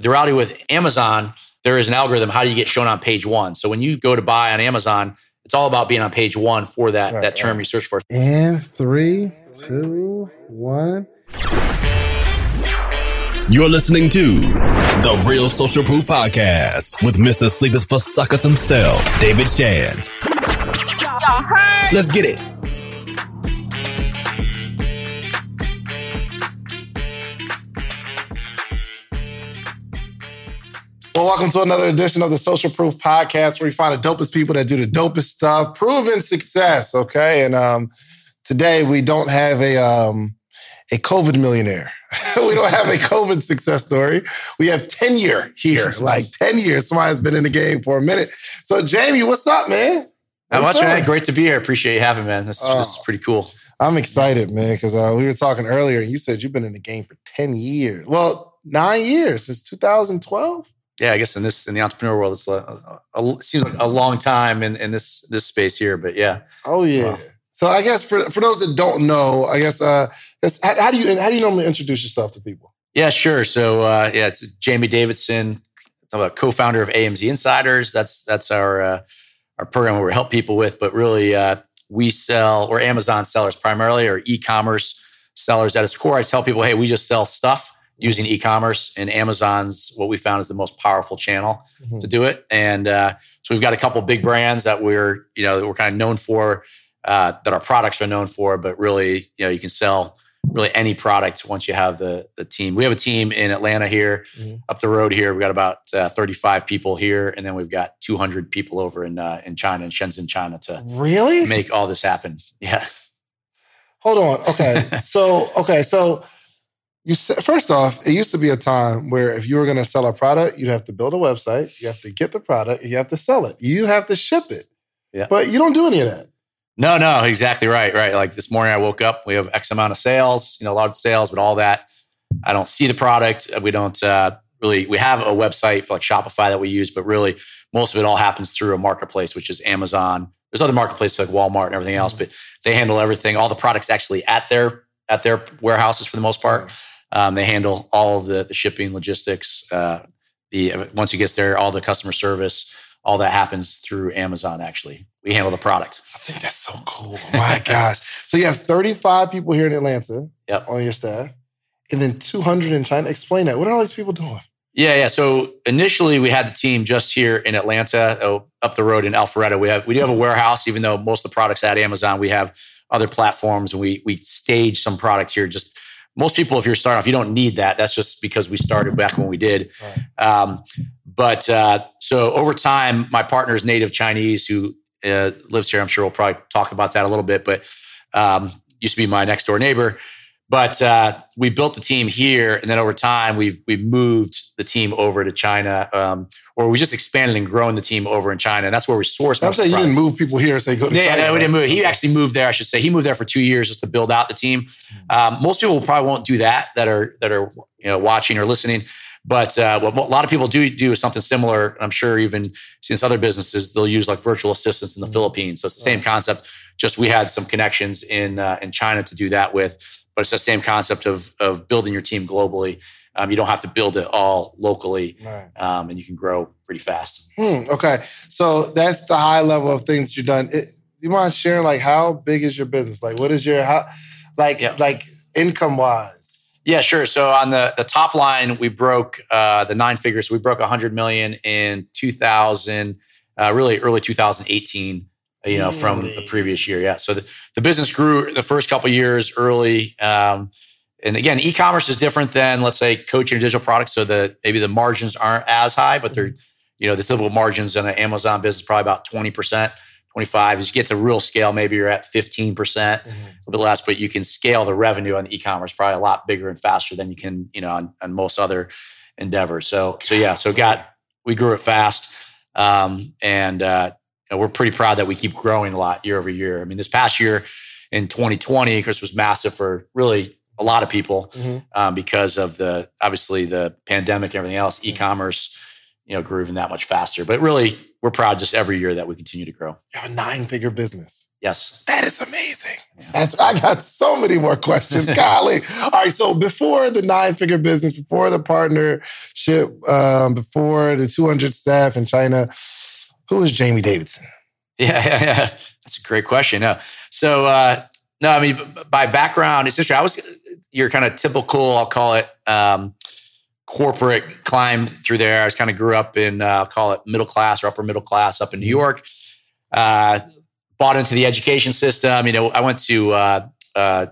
The reality with Amazon, there is an algorithm. How do you get shown on page one? So when you go to buy on Amazon, it's all about being on page one for that, Right, that term right. you search for. And three, two, one. You're listening to the Real Social Proof Podcast with Mr. Sleep is for Suckers himself, David Shand. Let's get it. Well, welcome to another edition of the Social Proof Podcast, where we find the dopest people that do the dopest stuff, proven success. Okay, and um, today we don't have a um, a COVID millionaire. we don't have a COVID success story. We have tenure here, like ten years. Somebody's been in the game for a minute. So, Jamie, what's up, man? What's much, man. Great to be here. Appreciate you having man. This, this is Oh. pretty cool. I'm excited, man, because uh, we were talking earlier, and you said you've been in the game for ten years. Well, nine years since 2012. Yeah, I guess in this in the entrepreneur world, it's a, a, a- it seems like a long time in, in this this space here. But yeah, Oh yeah. Wow. So I guess for for those that don't know, I guess uh, how, how do you how do you normally introduce yourself to people? yeah, sure. So uh, yeah, it's Jamie Davidson, I'm a co-founder of AMZ Insiders. That's that's our uh, our program where we help people with. But really, uh, we sell we're Amazon sellers primarily, or e-commerce sellers at its core. I tell people, hey, we just sell stuff using e-commerce, and Amazon's what we found is the most powerful channel Mhm. to do it. And uh, so we've got a couple big brands that we're you know that we're kind of known for, uh, that our products are known for. But really, you know, you can sell really any product once you have the the team. We have a team in Atlanta here, Mhm. up the road here. We've got about uh, 35 people here, and then we've got 200 people over in uh, in China, in Shenzhen, China, to Really? make all this happen. Yeah. Hold on. Okay. so okay. So you said first off, it used to be a time where if you were going to sell a product, you'd have to build a website, you have to get the product, you have to sell it, you have to ship it. Yeah. But you don't do any of that. No, no, exactly right. Right. Like this morning, I woke up. We have X amount of sales. You know, a lot of sales, but all that, I don't see the product. We don't uh, really. We have a website for like Shopify that we use, but really, most of it all happens through a marketplace, which is Amazon. There's other marketplaces like Walmart and everything else, but they handle everything. All the products actually at their at their warehouses for the most part. Um, they handle all of the, the shipping, logistics. Uh, the once it gets there, all the customer service, all that happens through Amazon. Actually, we handle the product. I think that's so cool. My gosh. So you have 35 people here in Atlanta Yep. on your staff, and then 200 in China. Explain that. What are all these people doing? Yeah, yeah. So initially, we had the team just here in Atlanta, oh, up the road in Alpharetta. We have we do have a warehouse, even though most of the products at Amazon, we have other platforms, and we we stage some products here. Just most people, if you're starting off, you don't need that. That's just because we started back when we did. Um, but uh, so over time, my partner is native Chinese who uh, lives here. I'm sure we'll probably talk about that a little bit, but um, used to be my next door neighbor. But uh, we built the team here, and then over time, we've we've moved the team over to China, um, or we just expanded and grown the team over in China, and that's where we source. I'm saying you didn't move people here and say go to Yeah, China. no, we didn't move. He actually moved there. I should say he moved there for two years just to build out the team. Um, most people probably won't do that that are that are you know watching or listening. But uh, what a lot of people do do is something similar. I'm sure even since other businesses they'll use like virtual assistants in the Philippines. So it's the same concept. Just we had some connections in uh, in China to do that with, but it's the same concept of of building your team globally. Um, you don't have to build it all locally, Right. um, and you can grow pretty fast. Hmm, okay. So that's the high level of things you've done. It, you mind sharing like how big is your business? Like what is your how like Yeah. like income wise? Yeah, sure. So on the the top line, we broke uh, the nine figures. So we broke 100 million in 2000, uh, really early 2018. You know, from the previous year. Yeah. So the, the business grew the first couple years early. Um, and again, e-commerce is different than let's say coaching or digital products. So the maybe the margins aren't as high, but they're you know the typical margins in an Amazon business probably about 20 percent. 25 as you get to real scale maybe you're at 15% a little bit less but you can scale the revenue on the e-commerce probably a lot bigger and faster than you can you know on, on most other endeavors so so yeah so got we grew it fast um, and uh, you know, we're pretty proud that we keep growing a lot year over year i mean this past year in 2020 chris was massive for really a lot of people Mhm. um, because of the obviously the pandemic and everything else e-commerce you know, grew even that much faster. But really, we're proud just every year that we continue to grow. You have a nine figure business. Yes. That is amazing. Yeah. That's, I got so many more questions. Golly. All right. So before the nine figure business, before the partnership, um, before the 200 staff in China, who was Jamie Davidson? Yeah, yeah, yeah. That's a great question. No. So, uh, no, I mean, by background, it's interesting. I was your kind of typical, I'll call it, um, corporate climb through there. I was kind of grew up in, uh, I'll call it middle class or upper middle class up in New mm-hmm. York. Uh, bought into the education system. You know, I went to uh, uh,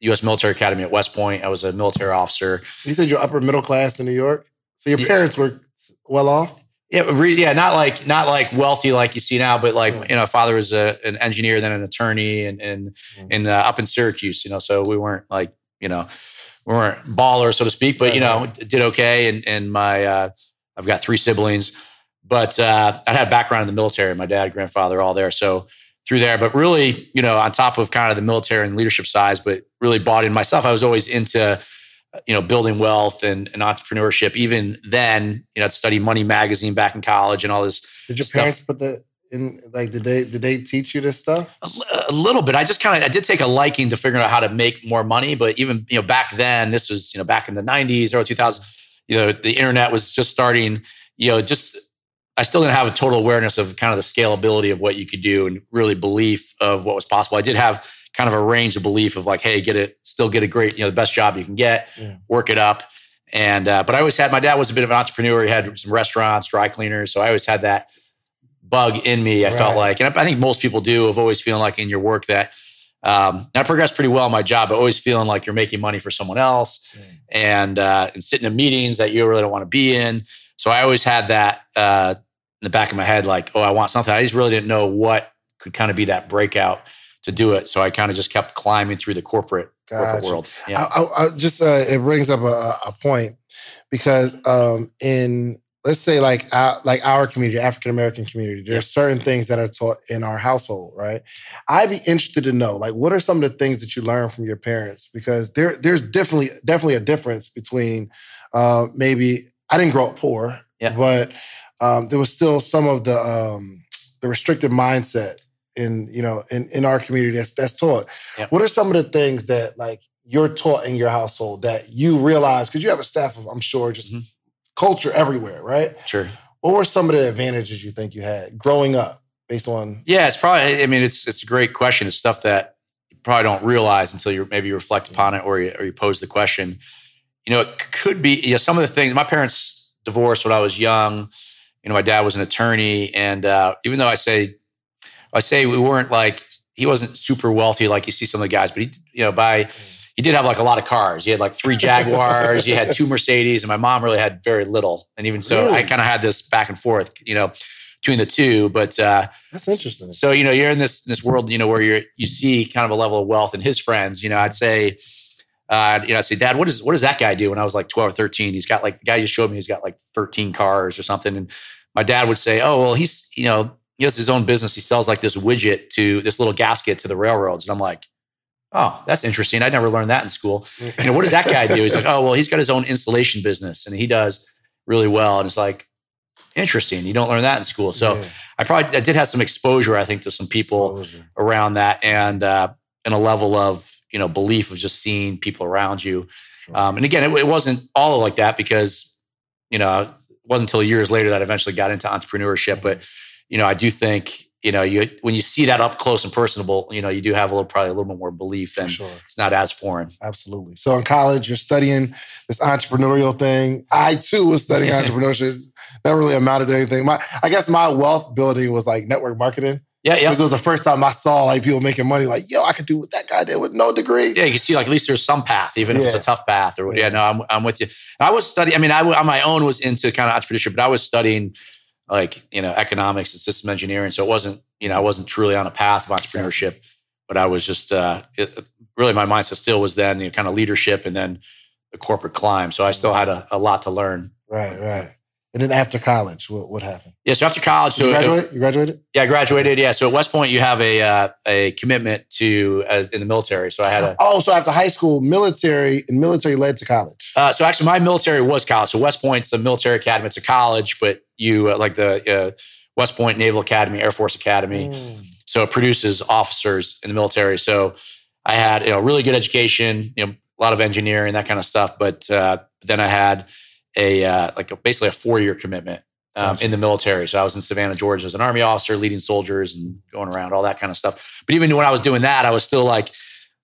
U.S. Military Academy at West Point. I was a military officer. You said you're upper middle class in New York. So your parents yeah. were well off. Yeah, yeah, not like not like wealthy like you see now, but like you know, father was a, an engineer, then an attorney, and and in uh, up in Syracuse, you know, so we weren't like you know we weren't ballers, so to speak, but you know, did okay. And and my uh, I've got three siblings, but uh, I had a background in the military. My dad, grandfather, all there. So through there, but really, you know, on top of kind of the military and leadership sides, but really bought in myself. I was always into you know building wealth and, and entrepreneurship. Even then, you know, I'd study Money Magazine back in college and all this. Did your stuff. parents put the in like did they did they teach you this stuff a, a little bit i just kind of i did take a liking to figuring out how to make more money but even you know back then this was you know back in the 90s or 2000s you know the internet was just starting you know just i still didn't have a total awareness of kind of the scalability of what you could do and really belief of what was possible i did have kind of a range of belief of like hey get it still get a great you know the best job you can get yeah. work it up and uh, but i always had my dad was a bit of an entrepreneur he had some restaurants dry cleaners so i always had that bug in me. I right. felt like, and I think most people do, of always feeling like in your work that um, I progressed pretty well in my job, but always feeling like you're making money for someone else mm. and uh, and sitting in meetings that you really don't want to be in. So I always had that uh, in the back of my head, like, oh, I want something. I just really didn't know what could kind of be that breakout to do it. So I kind of just kept climbing through the corporate, gotcha. corporate world. Yeah. I, I, I just uh, it brings up a, a point because um, in let's say like our, like our community, African American community, there's certain things that are taught in our household, right? I'd be interested to know like what are some of the things that you learn from your parents because there there's definitely definitely a difference between uh, maybe I didn't grow up poor, yeah. but um, there was still some of the um, the restrictive mindset in you know in in our community that's that's taught. Yeah. What are some of the things that like you're taught in your household that you realize because you have a staff of I'm sure just mm-hmm culture everywhere, right? Sure. What were some of the advantages you think you had growing up based on? Yeah, it's probably, I mean, it's, it's a great question. It's stuff that you probably don't realize until you maybe reflect upon it or you, or you pose the question. You know, it could be, you know, some of the things, my parents divorced when I was young. You know, my dad was an attorney. And uh, even though I say, I say we weren't like, he wasn't super wealthy like you see some of the guys, but he, you know, by, he did have like a lot of cars. He had like three Jaguars, he had two Mercedes, and my mom really had very little. And even so, really? I kind of had this back and forth, you know, between the two. But uh, that's interesting. So you know, you're in this this world, you know, where you're you see kind of a level of wealth in his friends. You know, I'd say. Uh, you know, I say, Dad, what is what does that guy do? When I was like 12 or 13, he's got like the guy you showed me, he's got like 13 cars or something. And my dad would say, Oh, well, he's, you know, he has his own business. He sells like this widget to this little gasket to the railroads. And I'm like, Oh, that's interesting. I never learned that in school. You know, what does that guy do? He's like, oh, well, he's got his own installation business and he does really well. And it's like, interesting. You don't learn that in school. So yeah. I probably I did have some exposure, I think, to some people exposure. around that and uh, and a level of you know belief of just seeing people around you. Sure. Um, and again, it, it, wasn't all like that because you know it wasn't until years later that I eventually got into entrepreneurship. But you know, I do think you know, you when you see that up close and personable, you know, you do have a little probably a little bit more belief and sure. it's not as foreign. Absolutely. So in college, you're studying this entrepreneurial thing. I too was studying entrepreneurship. Never really amounted to anything. My I guess my wealth building was like network marketing. Yeah, yeah. Because it was the first time I saw like people making money. Like, yo, I could do what that guy did with no degree. Yeah, you can see like at least there's some path, even yeah. if it's a tough path. Or yeah, yeah no, I'm, I'm with you. I was studying. I mean, I on my own was into kind of entrepreneurship, but I was studying like you know economics and system engineering. So it wasn't you know I wasn't truly on a path of entrepreneurship, but I was just uh, it, really my mindset still was then you know, kind of leadership and then the corporate climb. So I still had a, a lot to learn. Right, right. And then after college, what, what happened? Yeah, so after college, Did so you uh, graduate? You graduated? yeah, I graduated. Yeah, so at West Point, you have a uh, a commitment to as in the military. So I had a Oh, so after high school, military and military led to college. Uh, so actually, my military was college. So West Point's a military academy. It's a college, but you uh, like the uh, West Point Naval Academy, Air Force Academy. Mm. So it produces officers in the military. So I had you know really good education, you know a lot of engineering that kind of stuff. But uh, then I had a uh, like a, basically a four year commitment um, Gotcha. in the military. So I was in Savannah, Georgia, as an army officer, leading soldiers and going around all that kind of stuff. But even when I was doing that, I was still like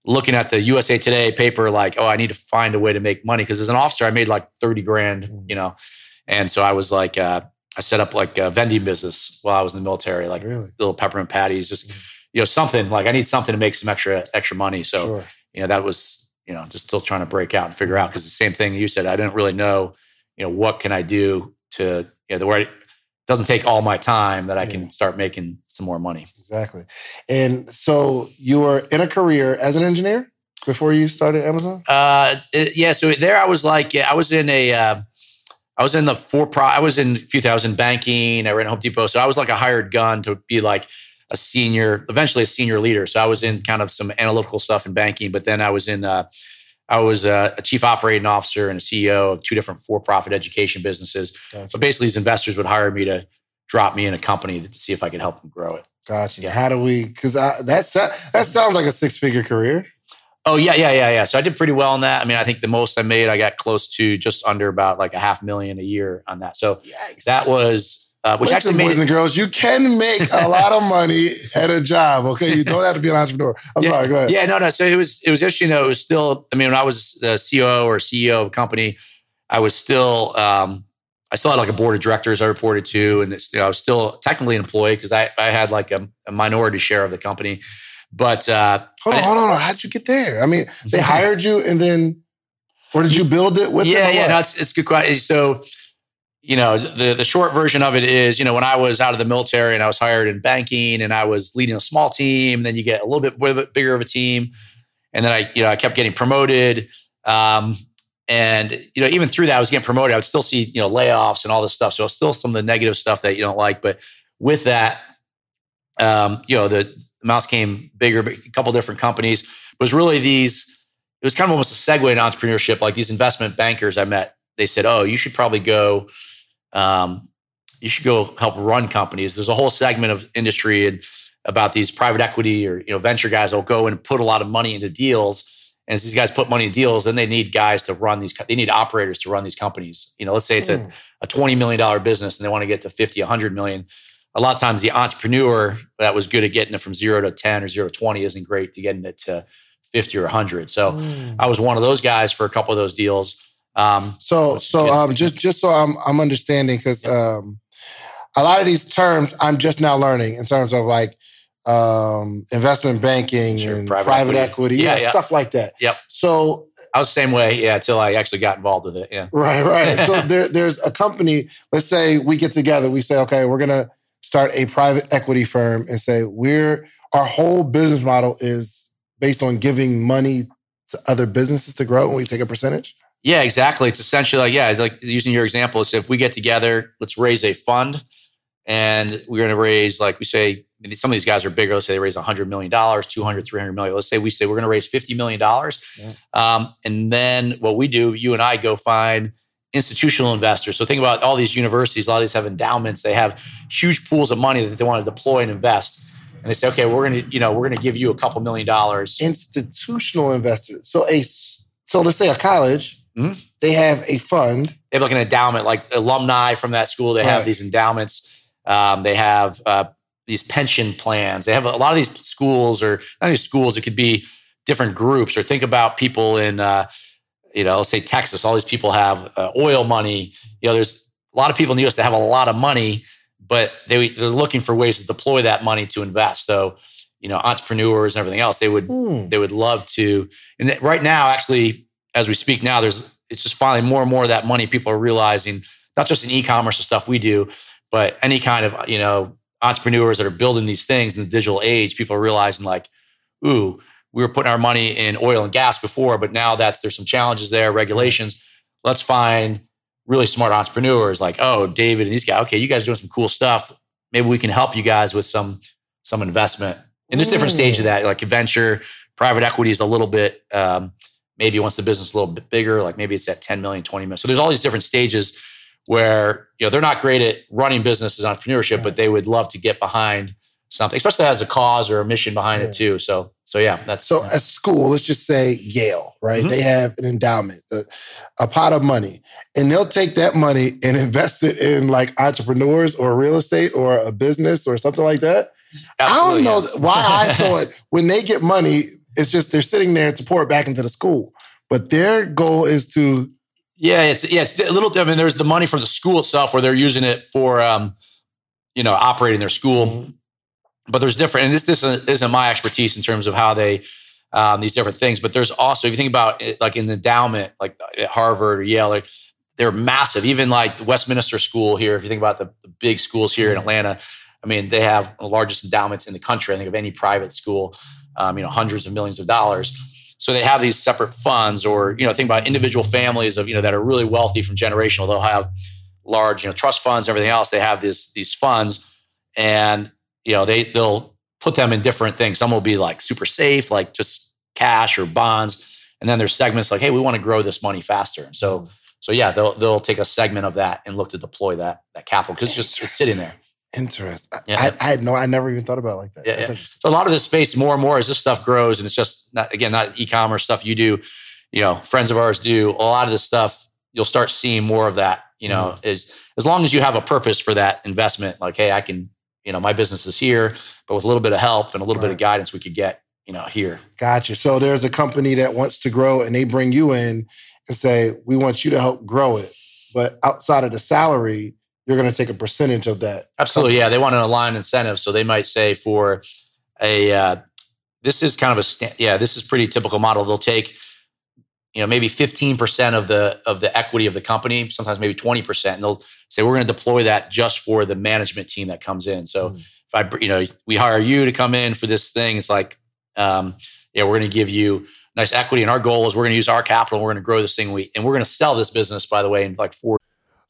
looking at the USA Today paper, like, oh, I need to find a way to make money because as an officer, I made like thirty grand, Mm. you know. And so I was like, uh, I set up like a vending business while I was in the military, like really? little peppermint patties, just you know something like I need something to make some extra extra money. So Sure. you know that was you know just still trying to break out and figure out because the same thing you said I didn't really know you know what can I do to you know the where it doesn't take all my time that I Yeah. can start making some more money. Exactly. And so you were in a career as an engineer before you started Amazon? Uh, it- yeah. So there, I was like, yeah, I was in a, uh, I was in the for pro. I was in a few thousand banking. I ran Home Depot, so I was like a hired gun to be like a senior, eventually a senior leader. So I was in kind of some analytical stuff in banking, but then I was in, uh, I was uh, a chief operating officer and a CEO of two different for-profit education businesses. Gotcha. But basically, these investors would hire me to drop me in a company to see if I could help them grow it. Gotcha. Yeah. How do we? Because that that sounds like a six figure career. Oh yeah, yeah, yeah, yeah. So I did pretty well on that. I mean, I think the most I made, I got close to just under about like a half million a year on that. So Yikes. that was, uh, which Listen, actually boys it, and girls, you can make a lot of money at a job. Okay, you don't have to be an entrepreneur. I'm Yeah, sorry. Go ahead. Yeah, no, no. So it was it was interesting though. It was still. I mean, when I was the COO or CEO of a company, I was still. Um, I still had like a board of directors I reported to, and it's, you know, I was still technically an employee because I, I had like a, a minority share of the company. But uh, Hold on, hold on. How'd you get there? I mean, they hired you, and then, or did you build it with yeah, them? yeah, no, it's it's a good question. So, you know, the the short version of it is, you know, when I was out of the military and I was hired in banking and I was leading a small team, then you get a little bit bigger of a team, and then I, you know, I kept getting promoted. Um, and you know, even through that, I was getting promoted. I would still see, you know, layoffs and all this stuff. So still some of the negative stuff that you don't like. But with that, um, you know, the amounts came bigger, but a couple different companies. It was really these. It was kind of almost a segue in entrepreneurship. Like these investment bankers I met, they said, "Oh, you should probably go. Um, you should go help run companies." There's a whole segment of industry and about these private equity or you know venture guys will go and put a lot of money into deals. And as these guys put money in deals, then they need guys to run these. They need operators to run these companies. You know, let's say it's a Mm. a $20 million business and they want to get to 50, 100 million. A lot of times the entrepreneur that was good at getting it from zero to 10 or zero to 20 isn't great to getting it to 50 or 100. So Mm. I was one of those guys for a couple of those deals. Um, So, so um, just just so I'm I'm understanding because um, a lot of these terms I'm just now learning in terms of like um, investment banking Sure, and private private, equity. equity, Yeah, yeah, yeah. stuff like that. Yep. So I was the same way, yeah, until I actually got involved with it. Yeah. right, right. so there, there's a company. Let's say we get together. We say, okay, we're gonna start a private equity firm and say we're our whole business model is based on giving money to other businesses to grow, and we take a percentage. Yeah, exactly. It's essentially like, yeah, it's like using your example, it's if we get together, let's raise a fund and we're going to raise, like we say, some of these guys are bigger. Let's say they raise $100 million, 200, 300 million. Let's say we say we're going to raise $50 million. Yeah. Um, and then what we do, you and I go find institutional investors. So think about all these universities, a lot of these have endowments. They have huge pools of money that they want to deploy and invest. And they say, okay, we're going to, you know, we're going to give you a couple million dollars. Institutional investors. So a so let's say a college, Mhm. they have a fund. they have like an endowment, like alumni from that school. They have these endowments. Um, they have uh, these pension plans. They have a lot of these schools, or not these schools. It could be different groups. Or think about people in, uh, you know, let's say Texas. All these people have uh, oil money. You know, there's a lot of people in the U.S. that have a lot of money, but they they're looking for ways to deploy that money to invest. So, you know, entrepreneurs and everything else, they would Hmm. they would love to. And right now, actually, as we speak now, there's it's just finally more and more of that money people are realizing, not just in e-commerce and stuff we do, but any kind of you know entrepreneurs that are building these things in the digital age. People are realizing like, ooh, we were putting our money in oil and gas before, but now that's there's some challenges there, regulations. Let's find really smart entrepreneurs like, oh, David and these guys, okay, you guys are doing some cool stuff. Maybe we can help you guys with some some investment. And there's different stage of that, like venture, private equity is a little bit, um, maybe once the business is a little bit bigger, like maybe it's at 10 million, 20 million. So there's all these different stages where, you know, they're not great at running businesses, entrepreneurship, right. but they would love to get behind something, especially as a cause or a mission behind yeah. it too. So, so yeah, that's so. Yeah. At school, let's just say Yale, right? Mm-hmm. They have an endowment, a, a, pot of money, and they'll take that money and invest it in like entrepreneurs or real estate or a business or something like that. Absolutely, I don't know yeah. why I thought when they get money, it's just they're sitting there to pour it back into the school, but their goal is to. Yeah, it's yeah, it's a little. I mean, there's the money from the school itself where they're using it for, um, you know, operating their school. Mm-hmm but there's different, and this this isn't my expertise in terms of how they um, these different things. But there's also if you think about it, like in the endowment, like at Harvard or Yale, like, they're massive. Even like Westminster School here, if you think about the, the big schools here in mm-hmm. Atlanta, I mean they have the largest endowments in the country. I think of any private school, um, you know, hundreds of millions of dollars. So they have these separate funds, or you know, think about individual families of you know that are really wealthy from generational. They'll have large, you know, trust funds, everything else. They have these these funds, and you know, they they'll put them in different things. Some will be like super safe, like just cash or bonds. And then there's segments like, hey, we want to grow this money faster. And so, so yeah, they'll they'll take a segment of that and look to deploy that that capital because it's just it's sitting there. Interesting. Yeah. I, I, had no, I never even thought about it like that. Yeah, yeah. So a lot of this space, more and more, as this stuff grows, and it's just not again not e-commerce stuff you do. You know, friends of ours do a lot of this stuff. You'll start seeing more of that. You know, mm. is as long as you have a purpose for that investment. Like, hey, I can you know, my business is here, but with a little bit of help and a little right. bit of guidance, we could get, you know, here. Gotcha. So there's a company that wants to grow and they bring you in and say, we want you to help grow it. But outside of the salary, you're going to take a percentage of that. Absolutely. Company. Yeah. They want an aligned incentive. So they might say for a, uh, this is kind of a, yeah, this is pretty typical model. They'll take, you know, maybe 15% of the, of the equity of the company, sometimes maybe 20%. And they'll, say we're going to deploy that just for the management team that comes in. So mm. if I, you know, we hire you to come in for this thing, it's like, um, yeah, we're going to give you nice equity. And our goal is we're going to use our capital. And We're going to grow this thing. We, and we're going to sell this business, by the way, in like four.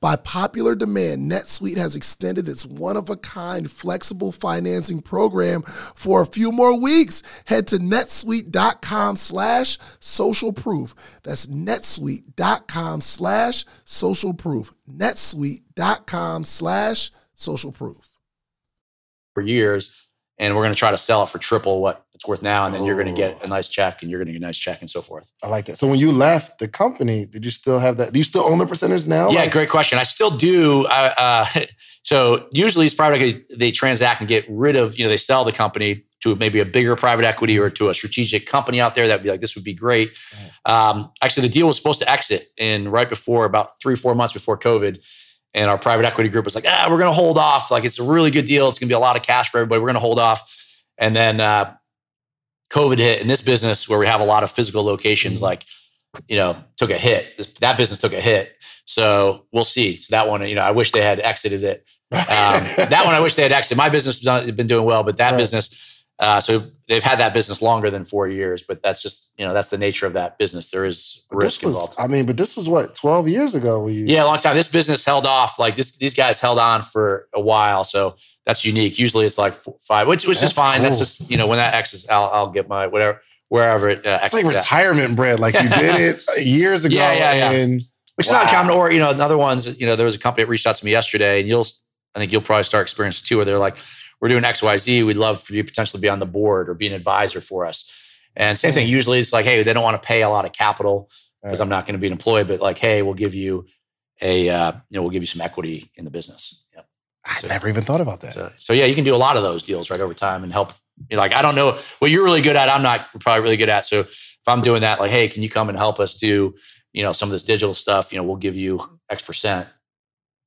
By popular demand, NetSuite has extended its one of a kind flexible financing program for a few more weeks. Head to netsuite.com slash social proof. That's netsuite.com slash social proof. netsuite.com slash social proof. For years, and we're going to try to sell it for triple what it's worth now, and then oh. you're going to get a nice check, and you're going to get a nice check, and so forth. I like that. So when you left the company, did you still have that? Do you still own the percentage now? Yeah, like- great question. I still do. Uh, uh, so usually it's private equity, they transact and get rid of, you know, they sell the company to maybe a bigger private equity or to a strategic company out there that'd be like, this would be great. Um, actually, the deal was supposed to exit in right before about three, four months before COVID. And our private equity group was like, ah, we're going to hold off. Like, it's a really good deal. It's going to be a lot of cash for everybody. We're going to hold off. And then uh, COVID hit, and this business where we have a lot of physical locations, mm-hmm. like, you know, took a hit. This, that business took a hit. So we'll see. So that one, you know, I wish they had exited it. Um, that one, I wish they had exited. My business has been doing well, but that right. business, Uh, so they've had that business longer than four years, but that's just you know that's the nature of that business. There is But risk was, involved. I mean, but this was what twelve years ago. You, Yeah, a long time. This business held off. Like this, these guys held on for a while, so that's unique. Usually it's like four, five, which which That's is fine. That's just you know when that X is, I'll, I'll get my whatever wherever it uh, it's like is at. retirement bread. Like you did it years ago. Yeah, yeah, yeah. And which is not common. Or you know, another ones. You know, there was a company that reached out to me yesterday, and you'll, I think you'll probably start experiencing too, where they're like, "We're doing X, Y, Z. We'd love for you to potentially be on the board or be an advisor for us." And same thing. Usually, it's like, hey, they don't want to pay a lot of capital because Right. I'm not going to be an employee, but like, hey, we'll give you a, uh, you know, we'll give you some equity in the business. I never even thought about that. So, so yeah, you can do a lot of those deals right over time and help. You know, like I don't know what you're really good at. I'm not probably really good at. So if I'm doing that, like, hey, can you come and help us do, you know, some of this digital stuff? You know, we'll give you X percent.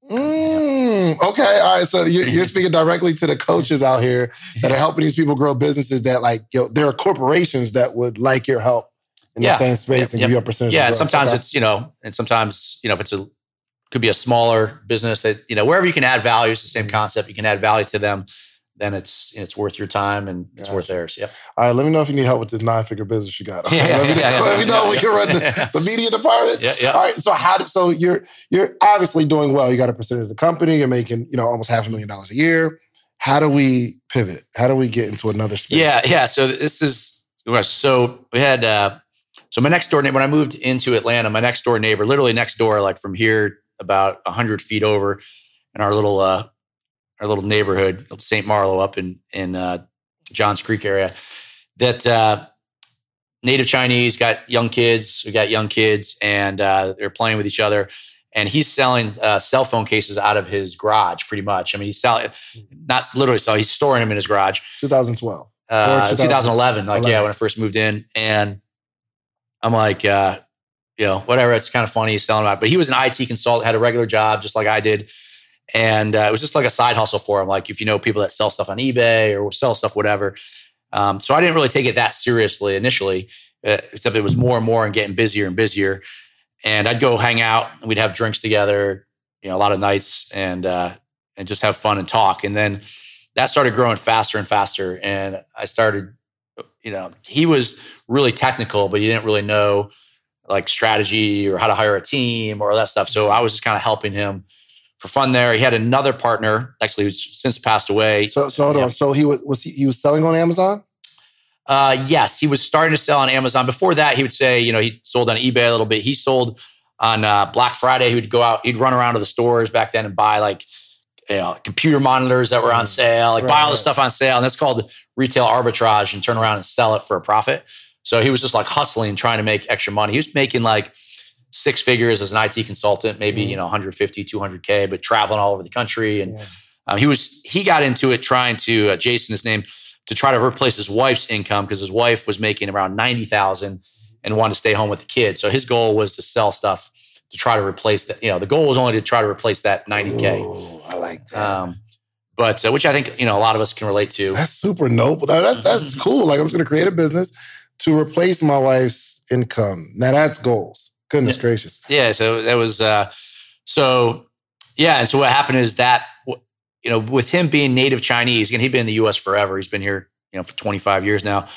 Mm, okay, all right. So you're, you're speaking directly to the coaches out here that are helping these people grow businesses. That like, yo, there are corporations that would like your help in Yeah. the same space Yep, and yep. give you a percentage. Yeah, and sometimes Okay. it's you know, and sometimes you know, if it's a could be a smaller business that you know wherever you can add value, it's the Mm-hmm. same concept. You can add value to them, then it's it's worth your time and it's worth theirs. Yep. all right. Let me know if you need help with this nine figure business you got. Okay? Yeah, yeah, let me, yeah, yeah, let me know yeah, we can run yeah. the, the media department. Yeah, yeah. All right. So how did so you're you're obviously doing well. You got a percentage of the company. You're making you know almost half a million dollars a year. How do we pivot? How do we get into another space? Yeah, yeah. So this is so we had uh so my next door neighbor when I moved into Atlanta, my next door neighbor, literally next door, like from here about hundred feet over in our little uh our little neighborhood, St. Marlo up in in uh Johns Creek area, that uh native Chinese got young kids, we got young kids, and uh they're playing with each other. And he's selling uh, cell phone cases out of his garage, pretty much. I mean, he's selling, not literally selling, he's storing them in his garage 2012. uh, 2011, like yeah, when I first moved in, and I'm like, uh, you know, whatever. It's kind of funny he's selling out, but he was an IT consultant, had a regular job just like I did, and uh, it was just like a side hustle for him. Like if you know people that sell stuff on eBay or sell stuff, whatever. Um, so I didn't really take it that seriously initially, uh, except it was more and more and getting busier and busier. And I'd go hang out, and we'd have drinks together, you know, a lot of nights, and uh, and just have fun and talk. And then that started growing faster and faster. And I started, you know, he was really technical, but he didn't really know like strategy or how to hire a team or all that stuff. So I was just kind of helping him for fun there. He had another partner, actually, who's since passed away. So, so hold on. So he was was he, he was selling on Amazon? Uh, yes, he was starting to sell on Amazon. Before that, he would say, you know, he sold on eBay a little bit. He sold on uh, Black Friday. He would go out, he'd run around to the stores back then and buy like, you know, computer monitors that were on Mm. sale, like Right, buy all the stuff on sale. And that's called retail arbitrage and turn around and sell it for a profit. So he was just like hustling, trying to make extra money. He was making like six figures as an IT consultant, maybe, Mhm. you know, 150, 200K, but traveling all over the country. And Yeah. um, he was, he got into it trying to, uh, Jason, his name, to try to replace his wife's income because his wife was making around 90,000 and wanted to stay home with the kids. So his goal was to sell stuff to try to replace that. You know, the goal was only to try to replace that 90K. Ooh, I like that. Um, but uh, which I think, you know, a lot of us can relate to. that's super noble. That- That's that's cool. Like I'm just gonna create a business to replace my wife's income. Now that's goals. Goodness gracious. Yeah. So that was, uh, so yeah. And so what happened is that, you know, with him being native Chinese, and he'd been in the US forever, he's been here, you know, for 25 years now.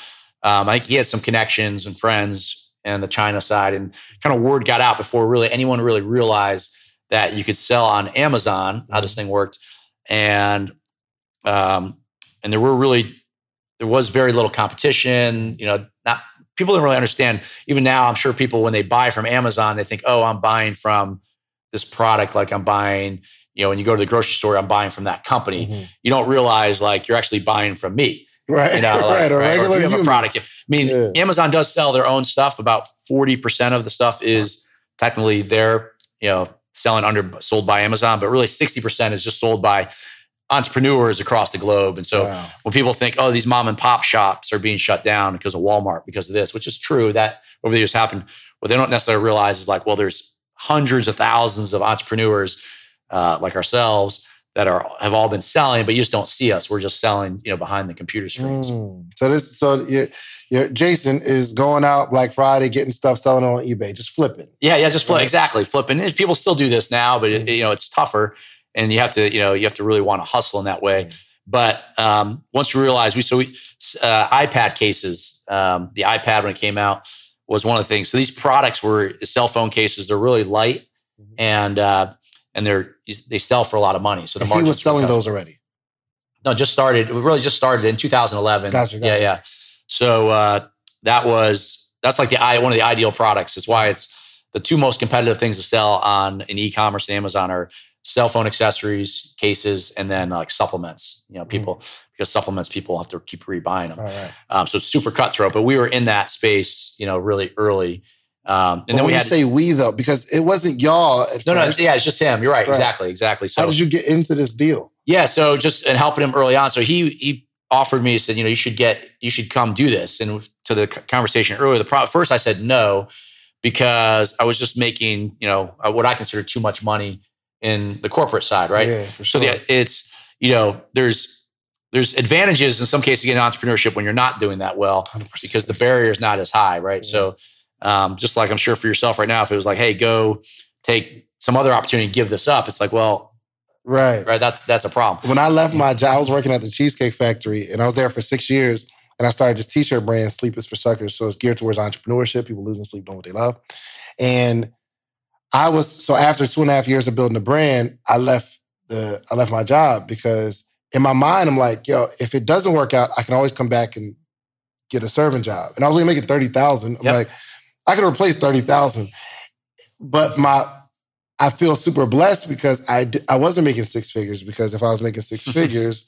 Um, I think he had some connections and friends and the China side, and kind of word got out before really anyone really realized that you could sell on Amazon, how this thing worked. And, um, and there were really, there was very little competition, you know, not, people didn't really understand. Even now, I'm sure people, when they buy from Amazon, they think, oh, I'm buying from this product, like I'm buying, you know, when you go to the grocery store, I'm buying from that company. Mhm. You don't realize like you're actually buying from me. Right, You know, like, right. A right? Regular you have a product. I mean, Yeah. Amazon does sell their own stuff. About 40% of the stuff is technically they're, you know, selling under sold by Amazon, but really 60% is just sold by entrepreneurs across the globe. And so Wow. when people think, oh, these mom and pop shops are being shut down because of Walmart, because of this, which is true, that over the years happened. What they don't necessarily realize is like, well, there's hundreds of thousands of entrepreneurs uh, like ourselves that are have all been selling, but you just don't see us. We're just selling, you know, behind the computer screens. Mm. So this, so your, your Jason is going out Black Friday, getting stuff, selling it on eBay, just flipping. Yeah, yeah, just flip exactly flipping. People still do this now, but it, you know it's tougher, and you have to, you know, you have to really want to hustle in that way. But um, once we realized we so we uh, iPad cases, um, the iPad when it came out was one of the things. So these products were cell phone cases. They're really light mm-hmm. and uh, and they're they sell for a lot of money. So the market was selling those already. No, just started. We really just started in 2011. Gotcha, gotcha. Yeah, yeah. So uh, that was that's like the one of the ideal products. It's why it's the two most competitive things to sell on in e-commerce and Amazon are cell phone accessories, cases, and then like supplements. You know, mm-hmm. people mm. because supplements people have to keep rebuying them. Right. Um, so it's super cutthroat. But we were in that space, you know, really early. Um, and but then we had say we though because it wasn't y'all. no, first. no, yeah, it's just him. You're right, right, exactly, exactly. So how did you get into this deal? Yeah, so just and helping him early on. So he he offered me, he said, you know, you should get, you should come do this. And to the conversation earlier, the pro- first I said no because I was just making, you know, uh, what I consider too much money in the corporate side, right? Yeah, for sure. So the, it's, you know, there's there's advantages in some cases in entrepreneurship when you're not doing that well 100%. because the barrier is not as high, right? Yeah. So um, just like I'm sure for yourself right now, if it was like, hey, go take some other opportunity, give this up, it's like, well, Right. Right. That's that's a problem. When I left my job, I was working at the Cheesecake Factory and I was there for six years. And I started this t-shirt brand, Sleep is for Suckers. So it's geared towards entrepreneurship, people losing sleep, doing what they love. And I was so after two and a half years of building the brand, I left the I left my job because in my mind, I'm like, yo, if it doesn't work out, I can always come back and get a serving job. And I was only making 30,000. I'm yep. like, I can replace 30,000. But my I feel super blessed because I I wasn't making six figures because if I was making six figures,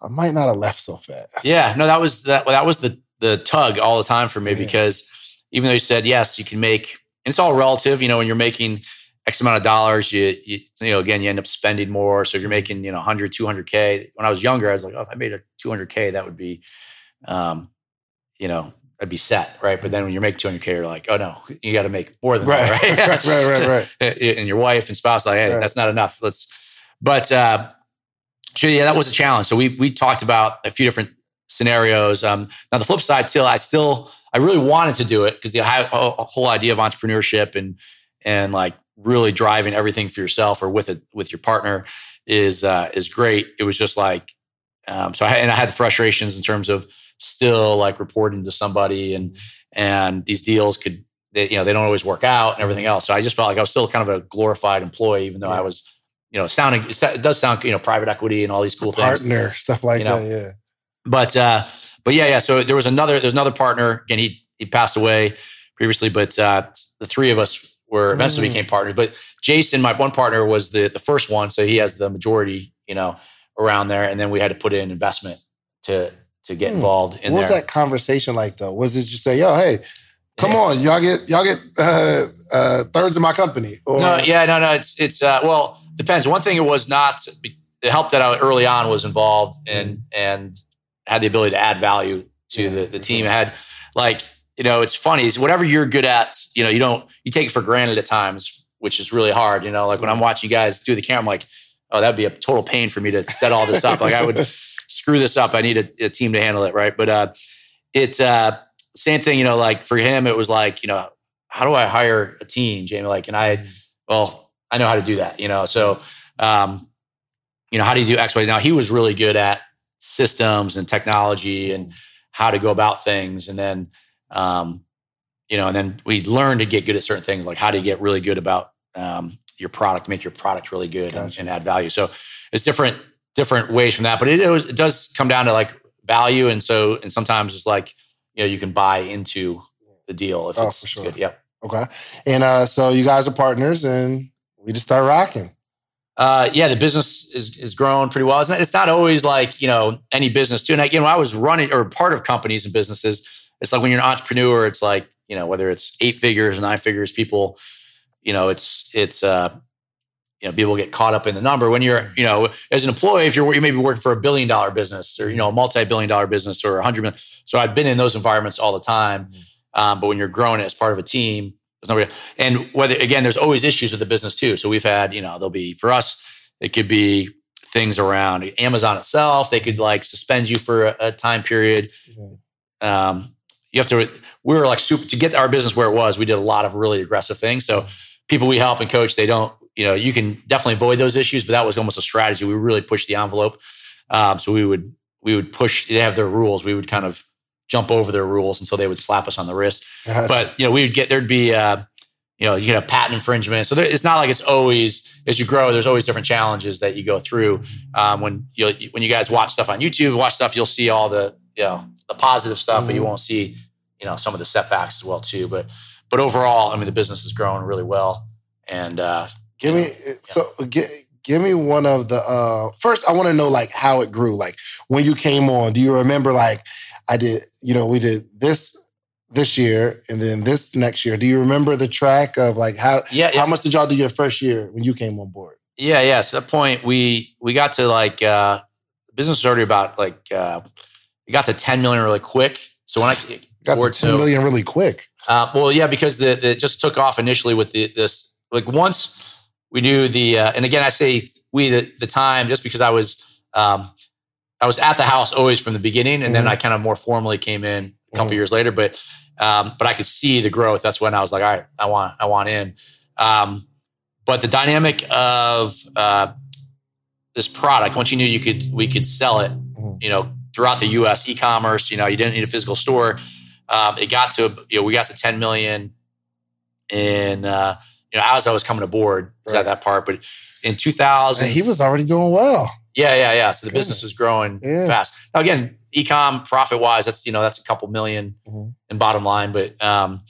I might not have left so fast. Yeah, no, that was that. That was the the tug all the time for me yeah. because even though you said yes, you can make, it's all relative. You know, when you're making X amount of dollars, you, you, you know, again, you end up spending more. So if you're making, you know, 100, 200K. When I was younger, I was like, oh, if I made a 200K, that would be, um, you know, I'd be set, right? But then when you make 200K, you're like, oh no, you got to make more than right. that, right? right, right, right, right. And your wife and spouse, like, hey, right. that's not enough. Let's, but, uh, so yeah, that was a challenge. So we, we talked about a few different scenarios. Um, now the flip side, still, I still, I really wanted to do it because the whole idea of entrepreneurship and, and like really driving everything for yourself or with it, with your partner is, uh, is great. It was just like, um, so I, and I had the frustrations in terms of, still like reporting to somebody and mm-hmm. and these deals could they, you know they don't always work out and everything else so i just felt like i was still kind of a glorified employee even though yeah. i was you know sounding it does sound you know private equity and all these cool partner, things partner stuff like you know? that yeah but uh but yeah yeah so there was another there's another partner again he he passed away previously but uh the three of us were eventually mm. became partners but jason my one partner was the the first one so he has the majority you know around there and then we had to put in investment to to get hmm. involved in what was that conversation like though? Was it just say, yo, hey, come yeah. on, y'all get y'all get uh, uh, thirds of my company? Or? No, yeah, no, no. It's it's uh, well depends. One thing it was not the help that I early on was involved and mm. and had the ability to add value to yeah. the, the team. had like you know it's funny is whatever you're good at you know you don't you take it for granted at times which is really hard you know like when i'm watching you guys do the camera i'm like oh that'd be a total pain for me to set all this up like i would screw this up. I need a, a team to handle it, right? But uh, it's uh, same thing. You know, like for him, it was like, you know, how do I hire a team, Jamie? Like, and I, well, I know how to do that. You know, so um, you know, how do you do X, Y? Now he was really good at systems and technology and how to go about things, and then. Um, you know, and then we learn to get good at certain things, like how to get really good about um, your product, make your product really good gotcha. and, and, add value. So it's different different ways from that. But it, it, was, it does come down to like value, and so and sometimes it's like you know you can buy into the deal if oh, it's, sure. good. Yep. Okay. And uh, so you guys are partners, and we just start rocking. Uh, yeah, the business is is growing pretty well. It's not, it's not always like you know any business too. And again, when I was running or part of companies and businesses, it's like when you're an entrepreneur, it's like you know whether it's eight figures, nine figures, people, you know, it's it's uh, you know people get caught up in the number when you're you know as an employee if you're you may be working for a billion dollar business or you know a multi-billion dollar business or a hundred million so i've been in those environments all the time mm-hmm. um, but when you're growing it as part of a team there's nobody and whether again there's always issues with the business too so we've had you know there'll be for us it could be things around amazon itself they could like suspend you for a, a time period um, you have to we were like super to get our business where it was we did a lot of really aggressive things so people we help and coach they don't you know, you can definitely avoid those issues, but that was almost a strategy. We really pushed the envelope. Um, so we would we would push. They have their rules. We would kind of jump over their rules until they would slap us on the wrist. Gotcha. But you know, we would get there'd be uh, you know you could have patent infringement. So there, it's not like it's always as you grow. There's always different challenges that you go through. Um, when you when you guys watch stuff on YouTube, watch stuff, you'll see all the you know the positive stuff, but you Mhm. won't see you know some of the setbacks as well too. But but overall, I mean, the business is growing really well, and uh, Give me so gi- give me one of the uh first I want to know like how it grew. Like when you came on, do you remember like I did, you know, we did this this year and then this next year. Do you remember the track of like how yeah, yeah. how much did y'all do your first year when you came on board? Yeah, yeah. So at that point, we we got to like uh, business was already about like uh, we got to ten million really quick. So when I Got to 10 two. really quick. uh, well, yeah, because the, the it just took off initially with the this like once we knew the uh, and again I say we the the time just because I was um, I was at the house always from the beginning, and then Mhm. I kind of more formally came in a couple Mhm. years later. But um, but I could see the growth. That's when I was like, all right, I want I want in. Um, but the dynamic of uh, this product, once you knew you could we could sell it, Mhm. you know, throughout the U.S. e-commerce, you know, you didn't need a physical store. Um, it got to you know we got to 10 million in uh, you know as I was coming aboard was Right. at that part, but in 2000 And he was already doing well. Yeah, yeah, yeah. So the business Goodness. is growing Yeah. fast. Now again, ecom profit wise, that's you know that's a couple 1000000 Mhm. in bottom line, but um,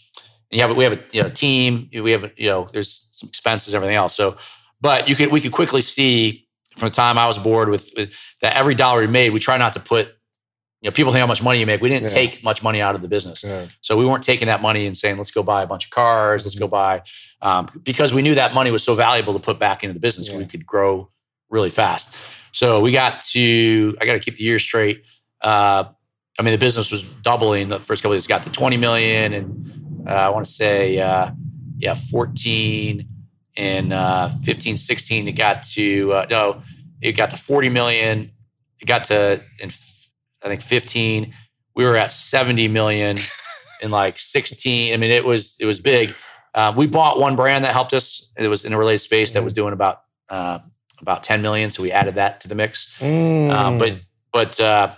yeah, but we have a you know team. We have a, you know there's some expenses, everything else. So, but you could we could quickly see from the time I was bored with, with that every dollar we made, we try not to put. You know, people think how much money you make. We didn't Yeah. take much money out of the business. Yeah. So we weren't taking that money and saying, let's go buy a bunch of cars, let's go buy, um, because we knew that money was so valuable to put back into the business. Yeah. We could grow really fast. So we got to, I got to keep the year straight. Uh, I mean, the business was doubling the first couple of years, got to 20 million and uh, I want to say, uh, yeah, 14 and uh, 15, 16, it got to, uh, no, it got to 40 million. It got to, in, I think 15, we were at 70 million in like 16. I mean, it was, it was big. Um, we bought one brand that helped us. It was in a related space that was doing about, uh, about 10 million. So we added that to the mix. Um, but, Mm. but, uh,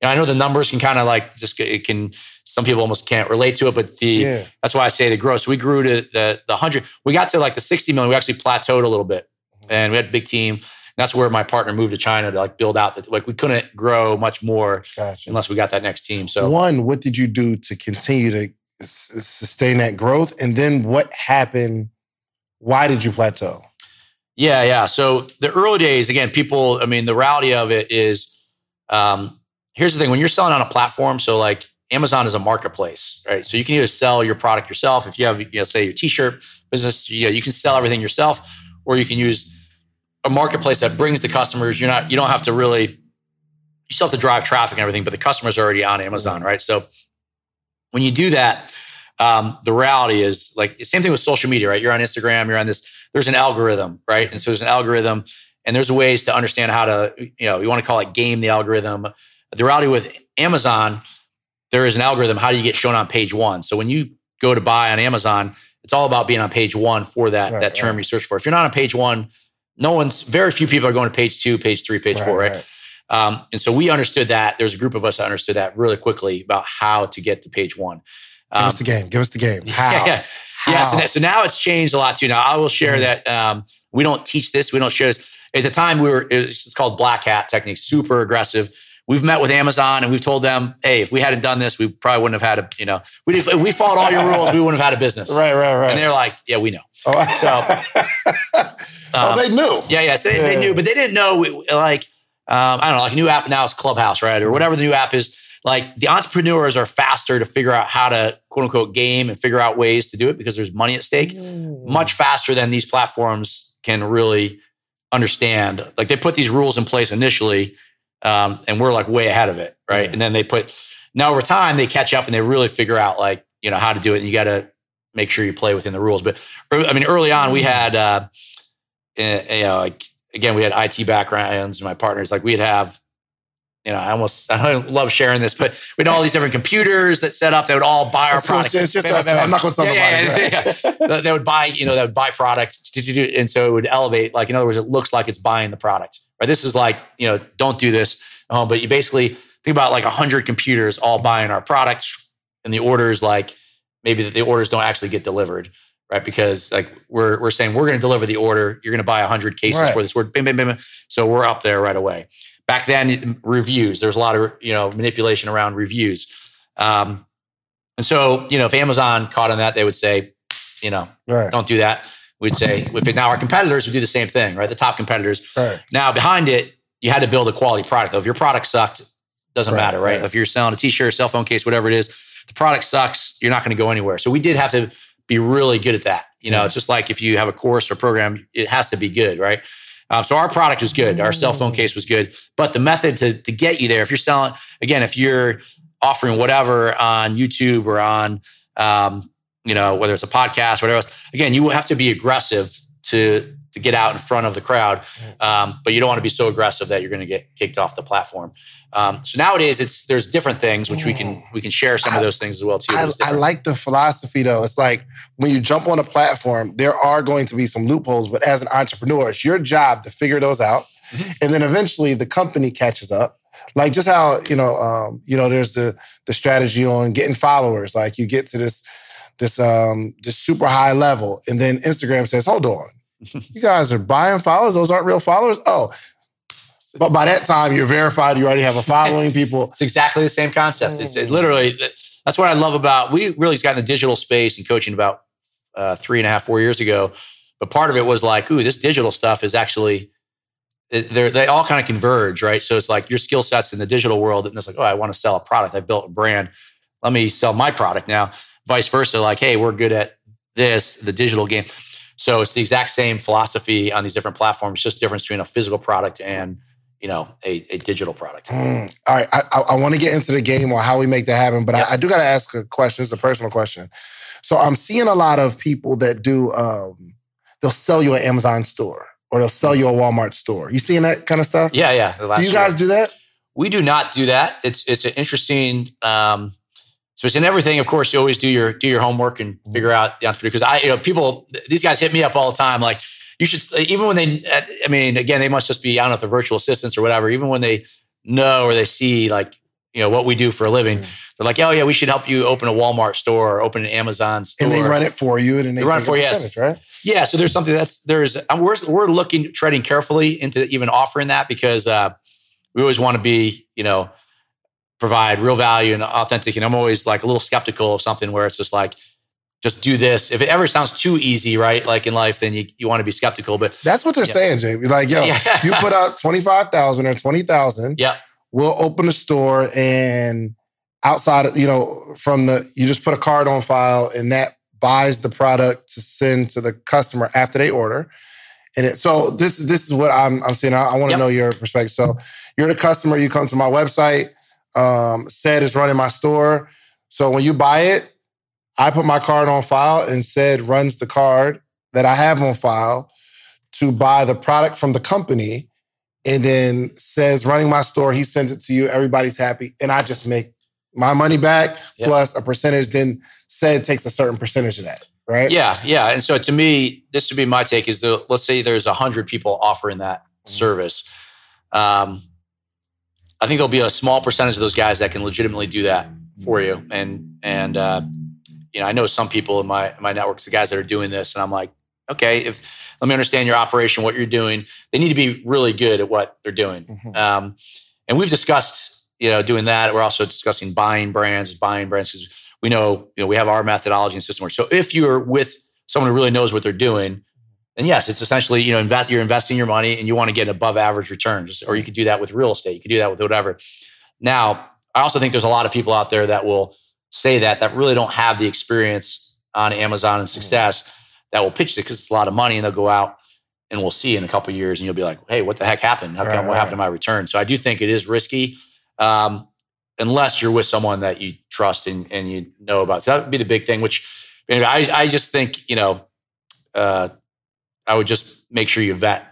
you know, I know the numbers can kind of like just, it can, some people almost can't relate to it, but the, yeah. that's why I say the growth. So we grew to the the hundred. We got to like the sixty million. We actually plateaued a little bit, and we had a big team. That's where my partner moved to China to like build out. The, like we couldn't grow much more Gotcha. unless we got that next team. So One, what did you do to continue to s- sustain that growth? And then what happened? Why did you plateau? Yeah, yeah. So the early days, again, people. I mean, the reality of it is, um, here's the thing: when you're selling on a platform, so like Amazon is a marketplace, right? So you can either sell your product yourself. If you have, you know, say your T-shirt business, you, know, you can sell everything yourself, or you can use a marketplace that brings the customers. You're not, you don't have to really, you still have to drive traffic and everything, but the customer's are already on Amazon, right? So when you do that, um, the reality is like same thing with social media, right? You're on Instagram, you're on this. There's an algorithm, right? And so there's an algorithm, and there's ways to understand how to, you know, you want to call it game the algorithm. The reality with Amazon, there is an algorithm. How do you get shown on page one? So when you go to buy on Amazon, it's all about being on page one for that Right, that term right. you search for. If you're not on page one, no one's very few people are going to page two, page three, page four, right? Um, and so we understood that. There's a group of us that understood that really quickly about how to get to page one. Give Um, us the game. Give us the game. How? yeah, yeah. Yeah, so, How? that- so now it's changed a lot too. Now I will share Mhm. that um, we don't teach this. We don't share this. At the time, we were it's called black hat technique, super aggressive. We've met with Amazon and we've told them, hey, if we hadn't done this, we probably wouldn't have had a, you know, we if we followed all your rules, we wouldn't have had a business. Right, right, right. And they're like, yeah, we know. oh, So- oh, Um, they knew. yeah, yeah. So they, they knew, but they didn't know we- like um, I don't know, like a new app now is Clubhouse, right, or whatever the new app is. Like the entrepreneurs are faster to figure out how to quote unquote game and figure out ways to do it because there's money at stake. Mm. much faster than these platforms can really understand. Like they put these rules in place initially, um, and we're like way ahead of it, right? Yeah. And then they put now over time they catch up and they really figure out like you know how to do it. And you got to make sure you play within the rules. But I mean, early on we had uh, eh, you know like again we had IT backgrounds. and My partners like we'd have. You know, I almost I love sharing this, but we had all these different computers that set up. They would all buy our products. It's just us. I'm not going to talk Yeah, about yeah, it. yeah, They- would buy, you know, they would buy products, and so it would elevate. Like in other words, it looks like it's buying the product, Right? This is like, you know, don't do this. Um, but you basically think about like 100 computers all buying our products and the orders like maybe the orders don't actually get delivered right because like we're, we're saying we're going to deliver the order you're going to buy 100 cases right. for this word so we're up there right away back then reviews there's a lot of you know manipulation around reviews. Um, and so you know if amazon caught on that they would say you know right. don't do that. We'd say if it, now our competitors would do the same thing right? The top competitors. Right. now behind it you had to build a quality product though. If your product sucked doesn't right, matter right? if you're selling a t-shirt cell phone case whatever it is the product sucks you're not going to go anywhere. So we did have to be really good at that. You know it's just like if you have a course or program it has to be good right um, so our product was good. Our cell phone case was good. But the method to, to get you there, if you're selling, again, if you're offering whatever on YouTube or on, um, you know, whether it's a podcast or whatever else, again, you have to be aggressive to to get out in front of the crowd. Um, but you don't want to be so aggressive that you're going to get kicked off the platform. Um, so nowadays, it's there's different things which we can we can share some of those things as well too. I, I, like the philosophy though. It's like when you jump on a platform, there are going to be some loopholes, but as an entrepreneur, it's your job to figure those out, mm-hmm. and then eventually the company catches up. Like just how you know, um, you know, there's the the strategy on getting followers. Like you get to this this um this super high level, and then Instagram says, "Hold on." you guys are buying followers. Those aren't real followers. Oh, but by that time, you're verified. You already have a following. People. it's exactly the same concept. It's, it's, literally that's what I love about. We really got in the digital space and coaching about uh, three and a half, four years ago. But part of it was like, ooh, this digital stuff is actually they they all kind of converge, right? So it's like your skill sets in the digital world, and it's like, oh, I want to sell a product. I've built a brand. Let me sell my product now. Vice versa, like, hey, we're good at this, the digital game. So it's the exact same philosophy on these different platforms, just difference between a physical product and you know a, a digital product. Mm, all right, I, I, I want to get into the game or how we make that happen, but I, I, do got to ask a question. It's a personal question. So I'm seeing a lot of people that do. Um, they'll sell you an Amazon store or they'll sell you a Walmart store. You seeing that kind of stuff? Yeah, yeah. Do you guys year. do that? We do not do that. It's it's an interesting. Um, so it's in everything. Of course, you always do your do your homework and mm-hmm. figure out the entrepreneur. Because I, you know, people these guys hit me up all the time. Like you should even when they. I mean, again, they must just be I don't know if they're virtual assistants or whatever. Even when they know or they see like you know what we do for a living. Mm-hmm. They're like, oh yeah, we should help you open a Walmart store or open an Amazon store, and they run it for you, and they, they run it for you, yes. right? Yeah, so there's something that's there's we're we're looking treading carefully into even offering that because uh, we always want to be you know provide real value and authentic. And I'm always like a little skeptical of something where it's just like, just do this. If it ever sounds too easy, right? Like in life, then you, you want to be skeptical. But that's what they're yeah. saying, Jay. Like, yo, yeah. you put out 25,000 or 20,000. Yeah. We'll open a store and outside of, you know, from the, you just put a card on file and that buys the product to send to the customer after they order. And it, so this is, this is what I'm, I'm saying. I, I want to yep. know your perspective. So you're the customer, you come to my website um, said is running my store. So when you buy it, I put my card on file and said runs the card that I have on file to buy the product from the company and then says running my store, he sends it to you, everybody's happy, and I just make my money back plus a percentage, then said takes a certain percentage of that. Right. Yeah. Yeah. And so to me, this would be my take is that let's say there's a hundred people offering that mm-hmm. service. Um, I think there'll be a small percentage of those guys that can legitimately do that for you. And and uh, you know, I know some people in my in my networks, the guys that are doing this, and I'm like, okay, if let me understand your operation, what you're doing. They need to be really good at what they're doing. Mm-hmm. Um, and we've discussed, you know, doing that. We're also discussing buying brands, buying brands because we know, you know, we have our methodology and system work. So if you're with someone who really knows what they're doing, and yes, it's essentially, you know, invest, you're investing your money and you want to get above average returns, or you could do that with real estate. You could do that with whatever. Now, I also think there's a lot of people out there that will say that, that really don't have the experience on Amazon and success that will pitch it because it's a lot of money and they'll go out and we'll see in a couple years and you'll be like, hey, what the heck happened? How come, right, what happened to my return? So I do think it is risky. Um, unless you're with someone that you trust and, and you know about. So that would be the big thing, which anyway, I, I just think, you know, uh, I would just make sure you vet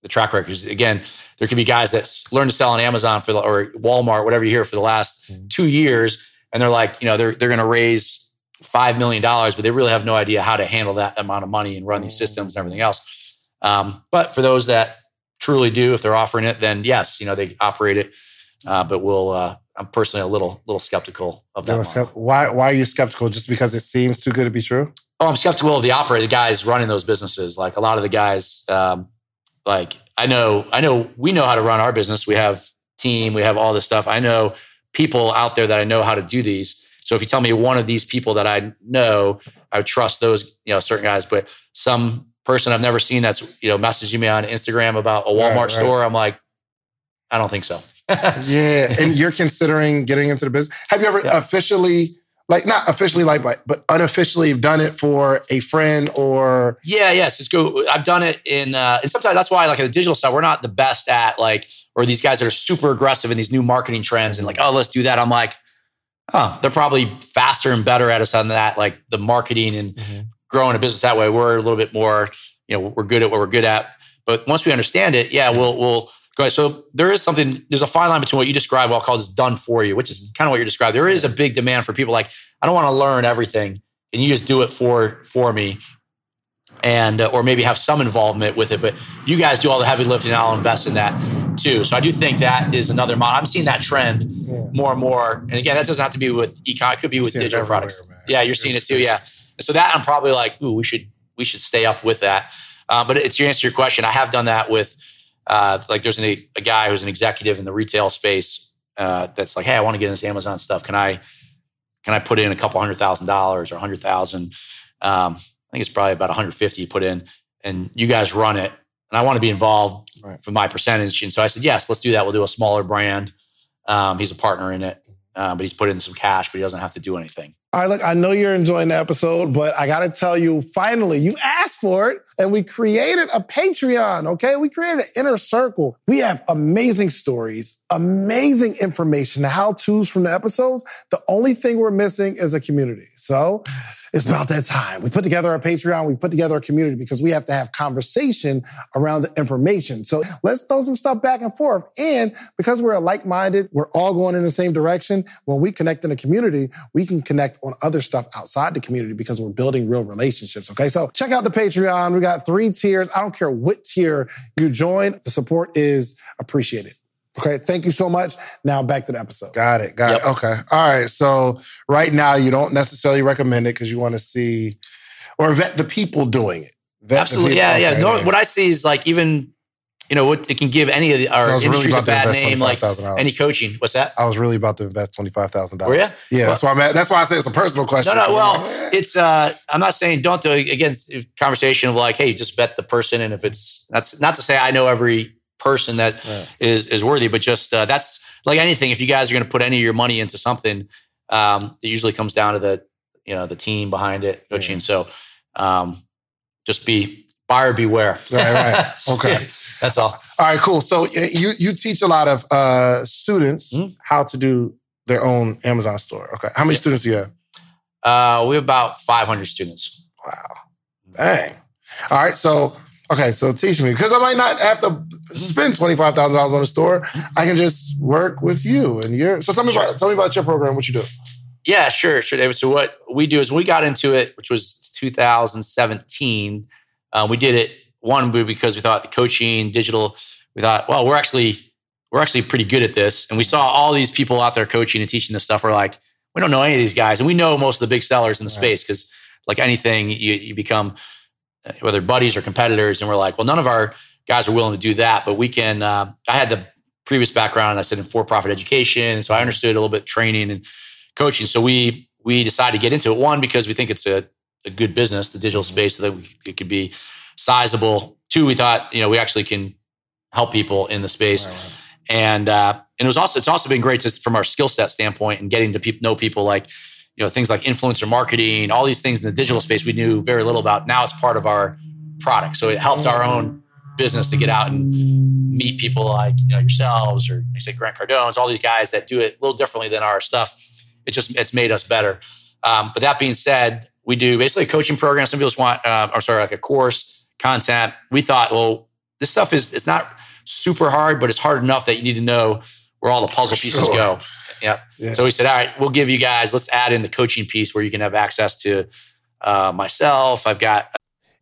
the track records. Again, there could be guys that learn to sell on Amazon for the, or Walmart, whatever you hear, for the last mm-hmm. two years, and they're like, you know, they're they're going to raise five million dollars, but they really have no idea how to handle that amount of money and run these systems and everything else. Um, but for those that truly do, if they're offering it, then yes, you know, they operate it. Uh, but we'll, uh, I'm personally a little, little skeptical of that. Skept- why, why are you skeptical? Just because it seems too good to be true? Oh, I'm skeptical of the operator, the guys running those businesses. Like a lot of the guys, um, like I know, I know we know how to run our business. We have team, we have all this stuff. I know people out there that I know how to do these. So if you tell me one of these people that I know, I would trust those, you know, certain guys. But some person I've never seen that's, you know, messaging me on Instagram about a Walmart right, right. store, I'm like, I don't think so. yeah. And you're considering getting into the business. Have you ever yeah. officially like not officially like but, but unofficially done it for a friend or yeah yes it's go i've done it in uh and sometimes that's why like the digital stuff we're not the best at like or these guys that are super aggressive in these new marketing trends and like oh let's do that. I'm like oh they're probably faster and better at us on that like the marketing and mm-hmm. growing a business that way. We're a little bit more you know we're good at what we're good at. But once we understand it yeah we'll we'll Right. So there is something, there's a fine line between what you describe, what I'll call this done for you, which is kind of what you're describing. There is a big demand for people like, I don't want to learn everything and you just do it for for me. And uh, or maybe have some involvement with it, but you guys do all the heavy lifting. I'll invest in that too. So I do think that is another model. I'm seeing that trend yeah. more and more. And again, that doesn't have to be with ecom. It could be with digital products. Man. Yeah, you're seeing it too. Yeah. so that I'm probably like, ooh, we should we should stay up with that. Uh, but it's your answer to your question. I have done that with uh, like there's an, a guy who's an executive in the retail space uh, that's like, hey, I want to get into this Amazon stuff. Can I can I put in a couple hundred thousand dollars or a hundred thousand? Um, I think it's probably about 150 you put in, and you guys run it. And I want to be involved right. for my percentage. And so I said, yes, let's do that. We'll do a smaller brand. Um, he's a partner in it, uh, but he's put in some cash, but he doesn't have to do anything. All right, look, I know you're enjoying the episode, but I got to tell you, finally, you asked for it and we created a Patreon, okay? We created an inner circle. We have amazing stories, amazing information, how to's from the episodes. The only thing we're missing is a community. So it's about that time. We put together our Patreon, we put together a community because we have to have conversation around the information. So let's throw some stuff back and forth. And because we're like-minded, we're all going in the same direction. When we connect in a community, we can connect on other stuff outside the community because we're building real relationships. Okay. So check out the Patreon. We got three tiers. I don't care what tier you join. The support is appreciated. Okay. Thank you so much. Now back to the episode. Got it. Got yep. it. Okay. All right. So right now you don't necessarily recommend it because you want to see or vet the people doing it. Vet Absolutely. Yeah. Okay. Yeah. No, what I see is like even you know what it can give any of the, our so industries really a bad name, like any coaching. What's that? I was really about to invest twenty five thousand dollars. Yeah, well, that's why I'm at, that's why I say it's a personal question. No, no. Well, like, it's uh, I'm not saying don't do it. Again, conversation of like, hey, just bet the person, and if it's that's not to say I know every person that right. is is worthy, but just uh, that's like anything. If you guys are going to put any of your money into something, um, it usually comes down to the you know the team behind it, coaching. Yeah. So um, just be buyer beware. Right, right. Okay. That's all. All right, cool. So you you teach a lot of uh, students mm-hmm. how to do their own Amazon store. Okay. How many yeah. students do you have? Uh, we have about 500 students. Wow. Dang. All right. So, okay. So teach me because I might not have to spend $25,000 on a store. I can just work with you and you're, so tell me about, tell me about your program, what you do. Yeah, sure. Sure, David. So what we do is we got into it, which was 2017. Uh, we did it one because we thought the coaching, digital, we thought, well, we're actually we're actually pretty good at this. And we saw all these people out there coaching and teaching this stuff. We're like, we don't know any of these guys, and we know most of the big sellers in the right. space because, like anything, you, you become uh, whether buddies or competitors, and we're like, well, none of our guys are willing to do that, but we can. Uh, I had the previous background, I said in for-profit education, so I understood a little bit training and coaching. So we we decided to get into it. One because we think it's a, a good business, the digital mm-hmm. space, so that we, it could be sizable. Two, we thought you know we actually can help people in the space, right. and uh, and it was also it's also been great just from our skill set standpoint and getting to pe- know people like you know things like influencer marketing, all these things in the digital space we knew very little about. Now it's part of our product, so it helps our own business to get out and meet people like you know yourselves or you say Grant Cardone's, all these guys that do it a little differently than our stuff. It just it's made us better. Um, but that being said, we do basically a coaching program. Some people just want, uh, or sorry, like a course content. We thought, well, this stuff is it's not super hard, but it's hard enough that you need to know where all the puzzle For pieces sure. go. Yep. yeah. So we said, all right, we'll give you guys, let's add in the coaching piece where you can have access to uh, myself. I've got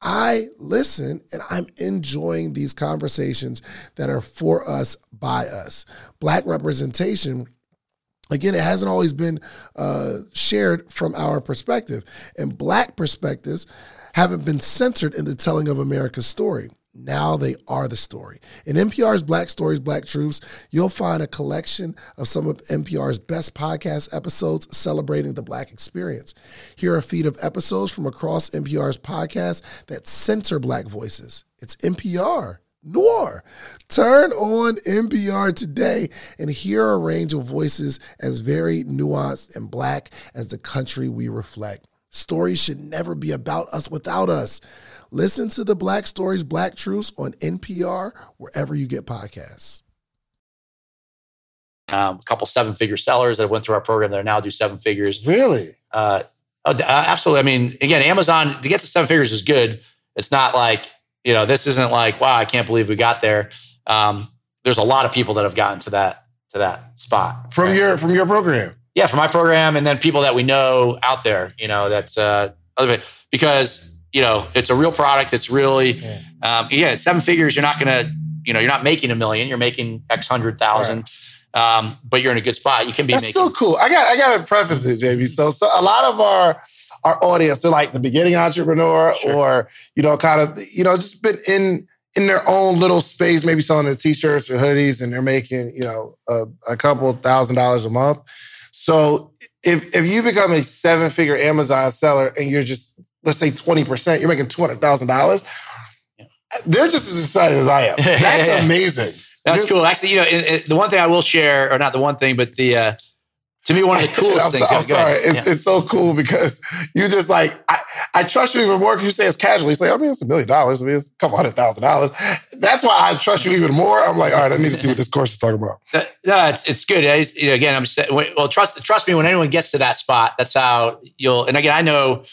I listen and I'm enjoying these conversations that are for us, by us. Black representation again it hasn't always been uh, shared from our perspective and black perspectives haven't been centered in the telling of america's story now they are the story. In NPR's Black Stories, Black Truths, you'll find a collection of some of NPR's best podcast episodes celebrating the Black experience. Here are a feed of episodes from across NPR's podcasts that center Black voices. It's NPR. Noir. Turn on NPR today and hear a range of voices as varied, nuanced, and black as the country we reflect. Stories should never be about us without us. Listen to the Black Stories, Black Truths on NPR, wherever you get podcasts. Um, a couple seven figure sellers that went through our program that now do seven figures. Really? Uh, oh, uh, absolutely. I mean, again, Amazon to get to seven figures is good. It's not like you know this isn't like wow, I can't believe we got there. Um, there's a lot of people that have gotten to that to that spot from right? your from your program. Yeah, from my program, and then people that we know out there. You know, that's uh, other because you know, it's a real product. It's really, yeah. um, again, seven figures. You're not going to, you know, you're not making a million. You're making X hundred thousand. Right. Um, but you're in a good spot. You can be. That's making- still cool. I got. I got to preface it, JB. So, so a lot of our our audience, they're like the beginning entrepreneur, sure. or you know, kind of, you know, just been in in their own little space, maybe selling their t-shirts or hoodies, and they're making, you know, a, a couple thousand dollars a month. So if if you become a seven figure Amazon seller and you're just let's say 20%, you're making $200,000. They're just as excited as I am. That's amazing. That's cool. Actually, you know, it, it, the one thing I will share, or not the one thing, but the, uh, to me, one of the coolest I'm things. So, I'm sorry. It's, yeah. it's so cool because you just like, I, I trust you even more because you say it's casually. You say, I mean, it's a million dollars. I mean, it's a couple hundred thousand dollars. That's why I trust you even more. I'm like, all right, I need to see what this course is talking about. no, it's, it's good. You know, again, I'm just, well, trust, trust me, when anyone gets to that spot, that's how you'll, and again, I know,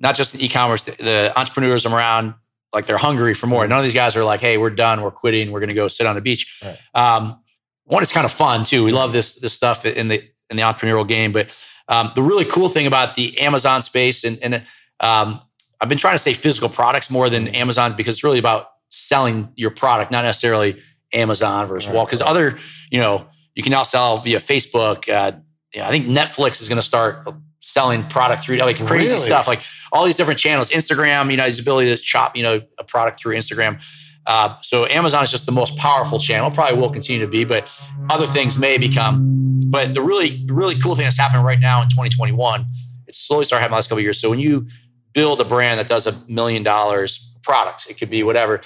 not just the e-commerce, the, the entrepreneurs around, like they're hungry for more. None of these guys are like, hey, we're done, we're quitting, we're going to go sit on the beach. Right. Um, one, it's kind of fun too. We love this this stuff in the in the entrepreneurial game. But um, the really cool thing about the Amazon space, and, and um, I've been trying to say physical products more than Amazon because it's really about selling your product, not necessarily Amazon versus right. Wall. Because other, you know, you can now sell via Facebook. Uh, I think Netflix is going to start selling product through like crazy really? stuff, like all these different channels. Instagram, you know, his ability to shop, you know, a product through Instagram. Uh, so Amazon is just the most powerful channel. Probably will continue to be, but other things may become. But the really, really cool thing that's happening right now in 2021, it's slowly started happening the last couple years. So when you build a brand that does a million dollars products, it could be whatever,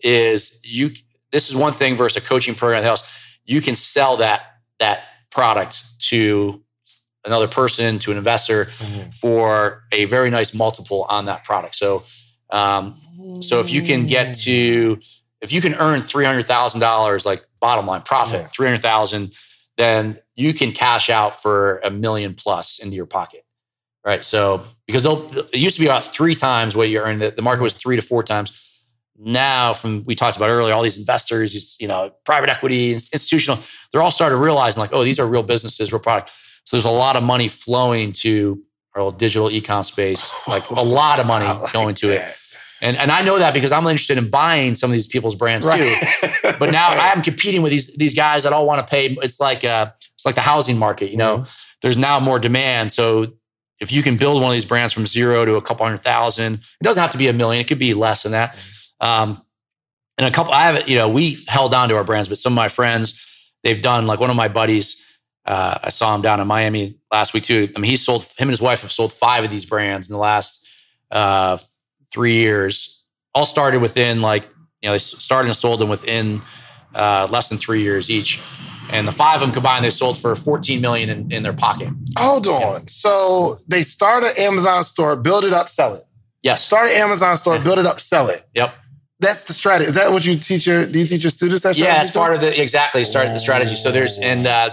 is you. This is one thing versus a coaching program else. You can sell that that product to another person to an investor mm-hmm. for a very nice multiple on that product. So, um, so if you can get to, if you can earn three hundred thousand dollars, like bottom line profit, yeah. three hundred thousand, then you can cash out for a million plus into your pocket, right? So because it used to be about three times what you earn. The, the market was three to four times. Now, from we talked about earlier, all these investors, you know, private equity, institutional, they're all started realizing like, oh, these are real businesses, real product. So there's a lot of money flowing to our digital ecom space, like a lot of money like going to that. it. And, and I know that because I'm interested in buying some of these people's brands right. too. but now I am competing with these these guys that all want to pay. It's like uh, it's like the housing market. You know, mm-hmm. there's now more demand. So if you can build one of these brands from zero to a couple hundred thousand, it doesn't have to be a million. It could be less than that. Um, and a couple, I have, you know, we held on to our brands, but some of my friends, they've done like one of my buddies Uh, I saw him down in Miami last week too. I mean, he sold him and his wife have sold five of these brands in the last uh, three years. All started within like you know they started and sold them within uh, less than three years each. And the five of them combined, they sold for 14 million in, in their pocket. Hold on. Yeah. So they start an Amazon store, build it up, sell it. Yes. Start an Amazon store, build it up, sell it. Yep. That's the strategy. Is that what you teach your? Do you teach your students that? Yeah, it's part of the exactly. Started the strategy. So there's and uh,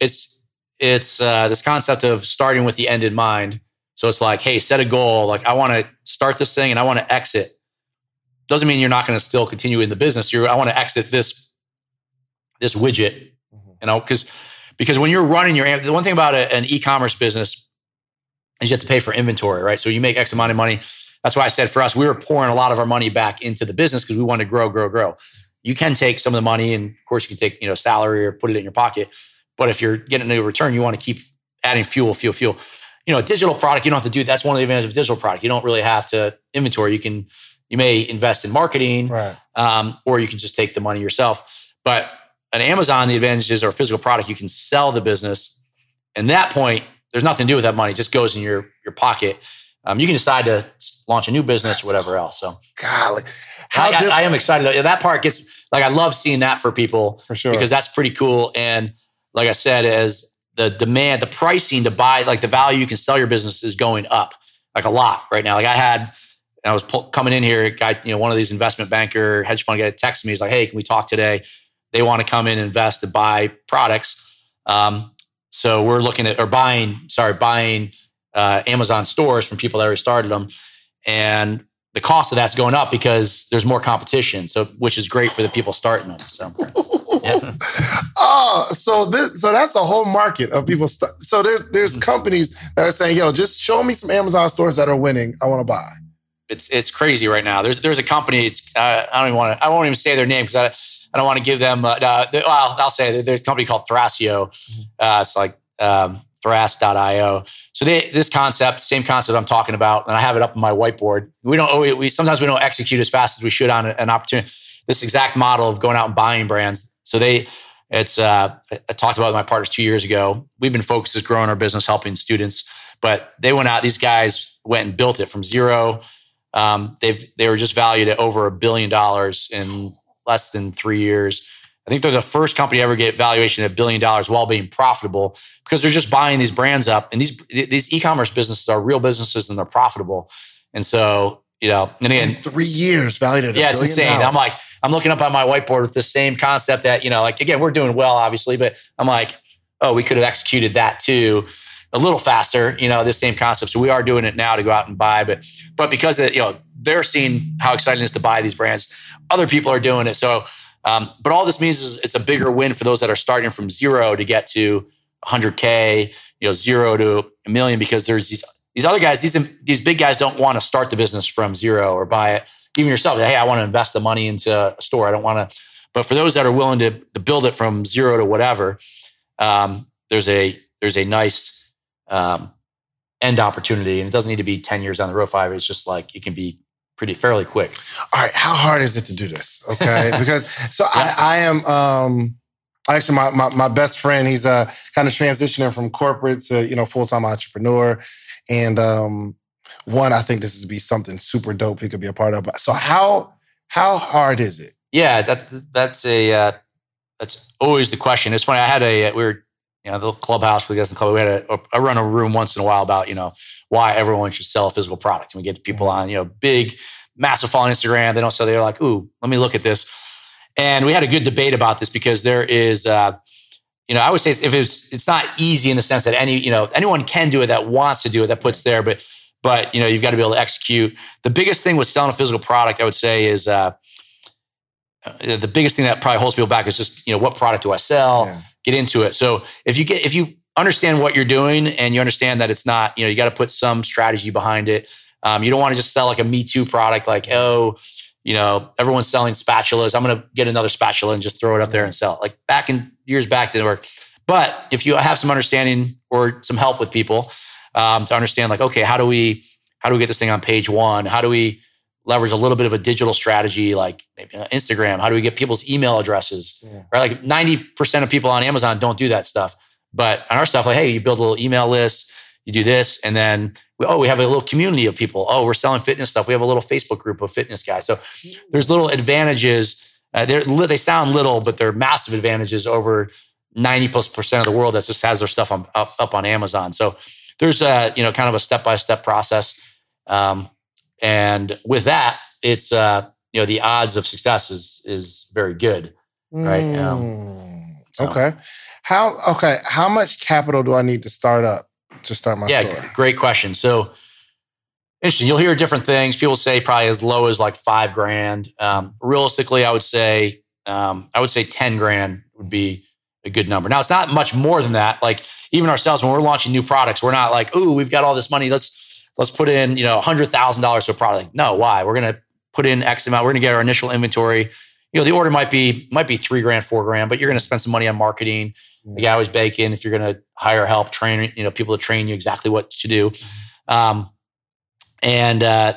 it's it's uh, this concept of starting with the end in mind. So it's like, hey, set a goal. Like I want to start this thing and I want to exit. Doesn't mean you're not going to still continue in the business. You're I want to exit this this widget, mm-hmm. you know, because because when you're running your the one thing about a, an e-commerce business is you have to pay for inventory, right? So you make X amount of money that's why I said for us, we were pouring a lot of our money back into the business because we wanted to grow, grow, grow. You can take some of the money, and of course, you can take you know salary or put it in your pocket. But if you're getting a return, you want to keep adding fuel, fuel, fuel. You know, a digital product, you don't have to do. That's one of the advantages of digital product. You don't really have to inventory. You can, you may invest in marketing, right. um, or you can just take the money yourself. But an Amazon, the advantages or physical product, you can sell the business. And that point, there's nothing to do with that money. It just goes in your your pocket. Um, you can decide to launch a new business or whatever else. So, golly, how I, I, I am excited. That part gets like I love seeing that for people for sure because that's pretty cool. And like I said, as the demand, the pricing to buy, like the value you can sell your business is going up like a lot right now. Like I had, I was coming in here, guy, you know, one of these investment banker hedge fund guy texted me. He's like, "Hey, can we talk today?" They want to come in and invest to buy products. Um, so we're looking at or buying, sorry, buying uh, Amazon stores from people that already started them and the cost of that's going up because there's more competition. So, which is great for the people starting them. So, oh, so this, so that's a whole market of people. St- so there's there's mm-hmm. companies that are saying, "Yo, just show me some Amazon stores that are winning. I want to buy." It's it's crazy right now. There's there's a company. It's uh, I don't even want to. I won't even say their name because I I don't want to give them. Uh, uh, well, I'll say there's a company called Thrasio. Mm-hmm. Uh, it's like um, Thras.io. So they, this concept, same concept I'm talking about, and I have it up on my whiteboard. We don't, we, we sometimes we don't execute as fast as we should on an opportunity. This exact model of going out and buying brands. So they, it's uh, I talked about with my partners two years ago. We've been focused as growing our business, helping students, but they went out. These guys went and built it from zero. Um, they've they were just valued at over a billion dollars in less than three years. I think they're the first company to ever get valuation at a billion dollars while being profitable because they're just buying these brands up. And these these e-commerce businesses are real businesses and they're profitable. And so, you know, and again, In three years valued at yeah, it's insane. Dollars. I'm like, I'm looking up on my whiteboard with the same concept that you know, like again, we're doing well, obviously, but I'm like, oh, we could have executed that too a little faster. You know, this same concept. So we are doing it now to go out and buy, but but because of, you know they're seeing how exciting it is to buy these brands, other people are doing it. So um, but all this means is it's a bigger win for those that are starting from zero to get to 100k, you know, zero to a million because there's these these other guys, these these big guys don't want to start the business from zero or buy it. Even yourself, hey, I want to invest the money into a store. I don't want to. But for those that are willing to, to build it from zero to whatever, um, there's a there's a nice um, end opportunity, and it doesn't need to be 10 years down the road. Five, it's just like it can be pretty fairly quick. All right, how hard is it to do this? Okay, because so yeah. I, I am um actually my, my, my best friend. He's uh kind of transitioning from corporate to you know full time entrepreneur, and um one I think this would be something super dope he could be a part of. So how how hard is it? Yeah, that that's a uh, that's always the question. It's funny. I had a we were you know the clubhouse for the guys in the club. We had a I run a room once in a while about you know why everyone should sell a physical product. And we get people mm-hmm. on, you know, big, massive follow on Instagram. They don't sell. They're like, ooh, let me look at this. And we had a good debate about this because there is, uh, you know, I would say if it's it's not easy in the sense that any, you know, anyone can do it that wants to do it, that puts there, but but you know, you've got to be able to execute. The biggest thing with selling a physical product, I would say, is uh, uh the biggest thing that probably holds people back is just you know what product do I sell? Yeah. Get into it. So if you get if you understand what you're doing and you understand that it's not, you know, you got to put some strategy behind it. Um, you don't want to just sell like a Me Too product, like, oh, you know, everyone's selling spatulas. I'm going to get another spatula and just throw it up there and sell it. Like back in years back, didn't work. But if you have some understanding or some help with people um, to understand, like, okay, how do we how do we get this thing on page one? How do we leverage a little bit of a digital strategy, like maybe Instagram? How do we get people's email addresses? Yeah. Right, like ninety percent of people on Amazon don't do that stuff But on our stuff, like, hey, you build a little email list, you do this, and then we, oh, we have a little community of people. Oh, we're selling fitness stuff. We have a little Facebook group of fitness guys. So there's little advantages. Uh, they sound little, but they're massive advantages over 90 plus percent of the world that just has their stuff on, up, up on Amazon. So there's a, you know, kind of a step by step process. Um, and with that, it's, uh, you know, the odds of success is, is very good. Right. Um, Mm, Okay. How okay, how much capital do I need to start up to start my yeah, store? great question. So interesting. You'll hear different things. People say probably as low as like five grand. Um, realistically, I would say um, I would say ten grand would be a good number. Now it's not much more than that. Like even ourselves, when we're launching new products, we're not like, "Ooh, we've got all this money. Let's let's put in you know hundred thousand dollars to a product." No, why? We're gonna put in X amount. We're gonna get our initial inventory. You know, the order might be might be three grand, four grand, but you're gonna spend some money on marketing. The guy was baking. If you're gonna hire help, train you know people to train you exactly what to do. Um, and uh,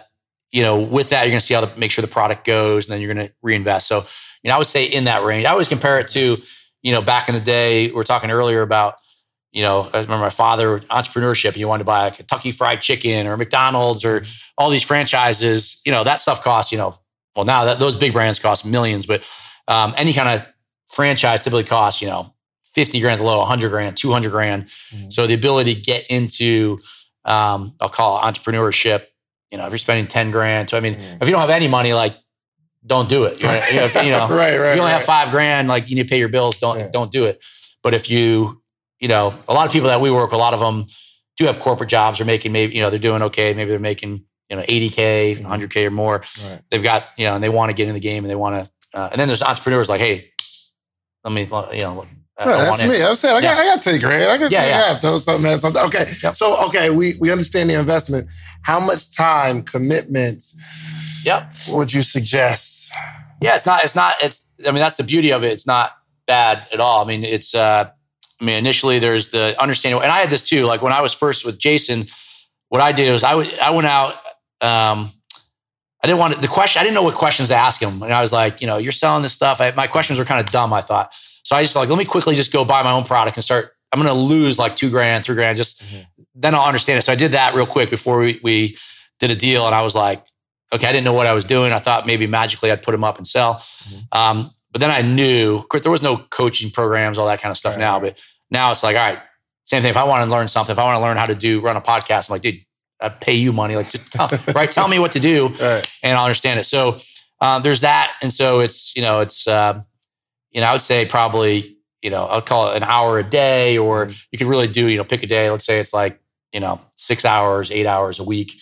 you know, with that, you're going to see how to make sure the product goes, and then you're going to reinvest. So, you know, I would say in that range. I always compare it to, you know, back in the day. we are talking earlier about, you know, I remember my father entrepreneurship. He wanted to buy a Kentucky Fried Chicken or McDonald's or all these franchises. You know, that stuff costs. You know, well now that those big brands cost millions, but um, any kind of franchise typically costs, you know, 50 grand low, 100 grand, 200 grand. Mhm. So the ability to get into, um, I'll call it entrepreneurship. You know, if you're spending 10 grand, so I mean, Mhm. if you don't have any money, like, don't do it. You know, if, you know right, right. if you only right. have five grand, like you need to pay your bills, don't Yeah. don't do it. But if you, you know, a lot of people that we work, a lot of them do have corporate jobs. Are making maybe you know they're doing okay. Maybe they're making you know 80k, Mhm. 100k or more. Right. They've got you know, and they want to get in the game and they want to. Uh, and then there's entrepreneurs like, hey, let me, you know, I- I Right, that's me. I said I got, I got to take grand. I got, Yeah, I yeah. got to throw something at something. Okay, Yep. so okay, we we understand the investment. How much time commitments Yep. would you suggest? Yeah, it's not. It's not. It's. I mean, that's the beauty of it. It's not bad at all. I mean, it's. uh I mean, initially there's the understanding, and I had this too. Like when I was first with Jason, what I did was I I went out. Um, I didn't want to, the question. I didn't know what questions to ask him, and I was like, you know, you're selling this stuff. I, my questions were kind of dumb. I thought so. I just like let me quickly just go buy my own product and start. I'm going to lose like two grand, three grand. Just Mhm. then I'll understand it. So I did that real quick before we, we did a deal, and I was like, okay, I didn't know what I was doing. I thought maybe magically I'd put them up and sell. Um, but then I knew, of course, there was no coaching programs, all that kind of stuff Right, now. But now it's like, all right, same thing. If I want to learn something, if I want to learn how to do run a podcast, I'm like, dude, I pay you money. Like, just tell, right, tell me what to do, Right. and I'll understand it. So um, there's that, and so it's you know it's um, you know I would say probably you know I'll call it an hour a day, or Mhm. you could really do you know pick a day. Let's say it's like you know six hours, eight hours a week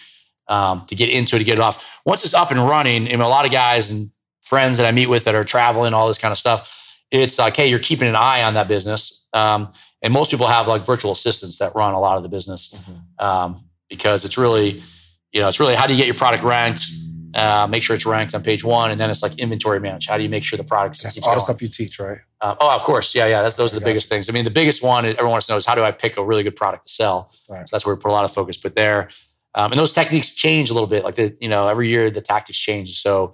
um, to get into it, to get it off. Once it's up and running, and a lot of guys and friends that I meet with that are traveling, all this kind of stuff. It's like, hey, you're keeping an eye on that business, um, and most people have like virtual assistants that run a lot of the business um, because it's really, you know, it's really how do you get your product ranked, uh, make sure it's ranked on page one, and then it's like inventory manage. How do you make sure the product That's all the stuff you teach, right? Uh, oh, of course, yeah, yeah. That's, those are the biggest things. I mean, the biggest one is, everyone wants to know is how do I pick a really good product to sell. Right. So that's where we put a lot of focus. But there, um, and those techniques change a little bit. Like the, you know, every year the tactics change. So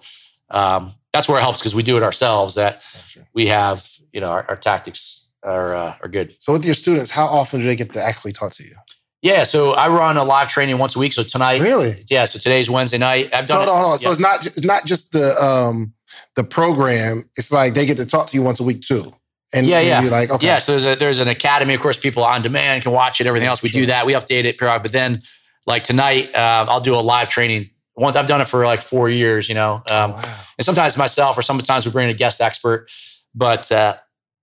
um, that's where it helps because we do it ourselves. That Gotcha. we have, you know, our, our tactics are uh, are good. So with your students, how often do they get to actually talk to you? Yeah. So I run a live training once a week. So tonight, Really? yeah. So today's Wednesday night. I've So done hold on, hold on. it. So it's not it's not just the um the program. It's like they get to talk to you once a week too. And Yeah, yeah. Like, okay, Yeah, so there's a, there's an academy. Of course, people on demand can watch it. Everything else, we Sure. do that. We update it periodically. But then, like tonight, uh, I'll do a live training. Once I've done it for like four years, you know, Oh, um, wow. and sometimes myself, or sometimes we bring in a guest expert. But uh,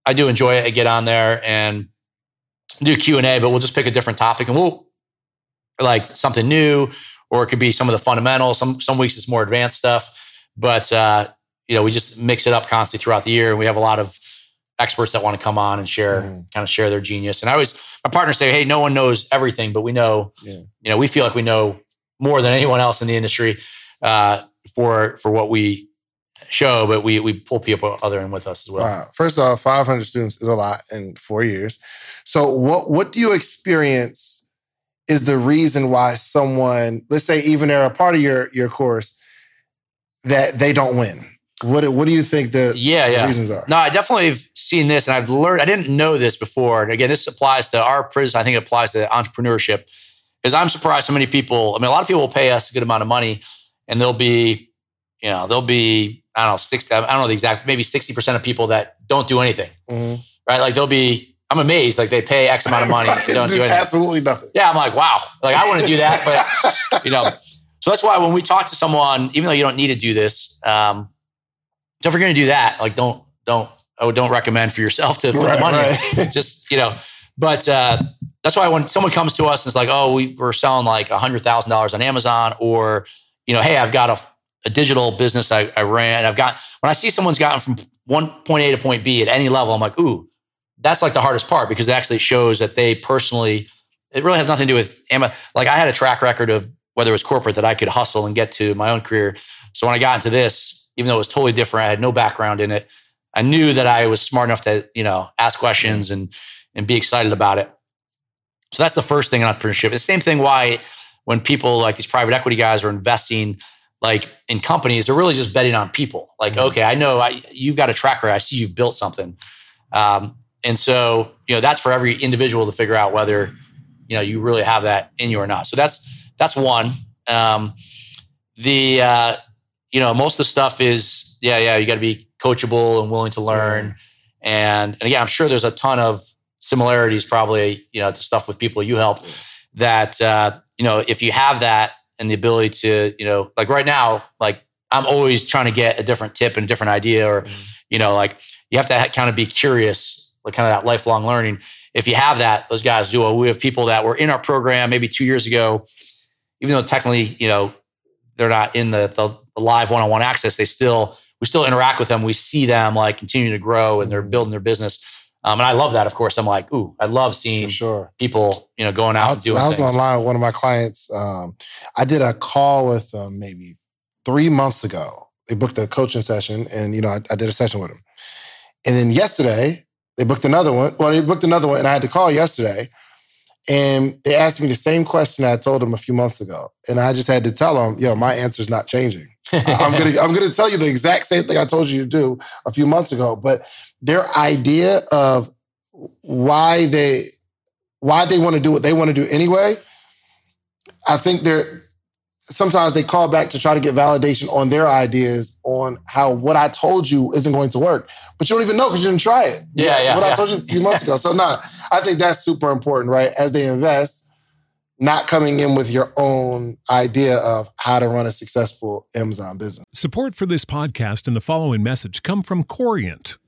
I do enjoy it. I get on there and do Q and A. But we'll just pick a different topic, and we'll like something new, or it could be some of the fundamentals. Some some weeks it's more advanced stuff. But uh, you know, we just mix it up constantly throughout the year, and we have a lot of experts that want to come on and share Mhm. kind of share their genius. And I always my partners say, "Hey, no one knows everything, but we know, Yeah. you know, we feel like we know more than anyone else in the industry uh, for for what we show, but we we pull people other in with us as well." Wow. First off, 500 students is a lot in four years. So, what what do you experience is the reason why someone, let's say, even they're a part of your your course, that they don't win? What What do you think the yeah yeah reasons are? No, I definitely have seen this, and I've learned. I didn't know this before. And again, this applies to our prison. I think it applies to entrepreneurship. Because I'm surprised so many people. I mean, a lot of people will pay us a good amount of money, and they'll be, you know, they'll be I don't know sixty. I don't know the exact. Maybe sixty percent of people that don't do anything. Mm-hmm. Right? Like they'll be. I'm amazed. Like they pay X amount of money, right. don't do anything. Absolutely nothing. Yeah, I'm like, wow. Like I want to do that, but you know. So that's why when we talk to someone, even though you don't need to do this, um, so if you're going to do that, like don't don't I would don't recommend for yourself to put right, money. Right. Just you know, but uh, that's why when someone comes to us and it's like, oh, we, we're selling like a hundred thousand dollars on Amazon, or you know, hey, I've got a, a digital business I, I ran. I've got when I see someone's gotten from one point A to point B at any level, I'm like, ooh, that's like the hardest part because it actually shows that they personally. It really has nothing to do with Amazon. Like I had a track record of whether it was corporate that I could hustle and get to my own career. So when I got into this, even though it was totally different. I had no background in it. I knew that I was smart enough to, you know, ask questions and and be excited about it. So that's the first thing in entrepreneurship. The same thing why when people like these private equity guys are investing like in companies, they're really just betting on people. Like, mm-hmm. okay, I know I, you've got a tracker. I see you've built something. Um, and so, you know, that's for every individual to figure out whether, you know, you really have that in you or not. So that's, that's one. Um, the, uh, you know, most of the stuff is, yeah, yeah, you got to be coachable and willing to learn. And, and again, I'm sure there's a ton of similarities probably, you know, to stuff with people you help that, uh, you know, if you have that and the ability to, you know, like right now, like I'm always trying to get a different tip and a different idea or, mm-hmm. you know, like you have to kind of be curious, like kind of that lifelong learning. If you have that, those guys do. We have people that were in our program maybe two years ago, even though technically, you know, they're not in the, the live one-on-one access, they still we still interact with them. We see them like continue to grow and they're mm-hmm. building their business. Um, and I love that. Of course, I'm like, ooh, I love seeing sure. people, you know, going out I was, and doing. I was things. online with one of my clients. Um, I did a call with them maybe three months ago. They booked a coaching session, and you know, I, I did a session with them. And then yesterday, they booked another one. Well, they booked another one, and I had to call yesterday. And they asked me the same question I told them a few months ago. And I just had to tell them, yo, my answer's not changing. I'm gonna I'm gonna tell you the exact same thing I told you to do a few months ago. But their idea of why they why they want to do what they want to do anyway, I think they're sometimes they call back to try to get validation on their ideas on how what I told you isn't going to work. But you don't even know because you didn't try it. Yeah, yeah. What yeah. I told you a few months ago. So nah, I think that's super important, right? As they invest, not coming in with your own idea of how to run a successful Amazon business. Support for this podcast and the following message come from Corient.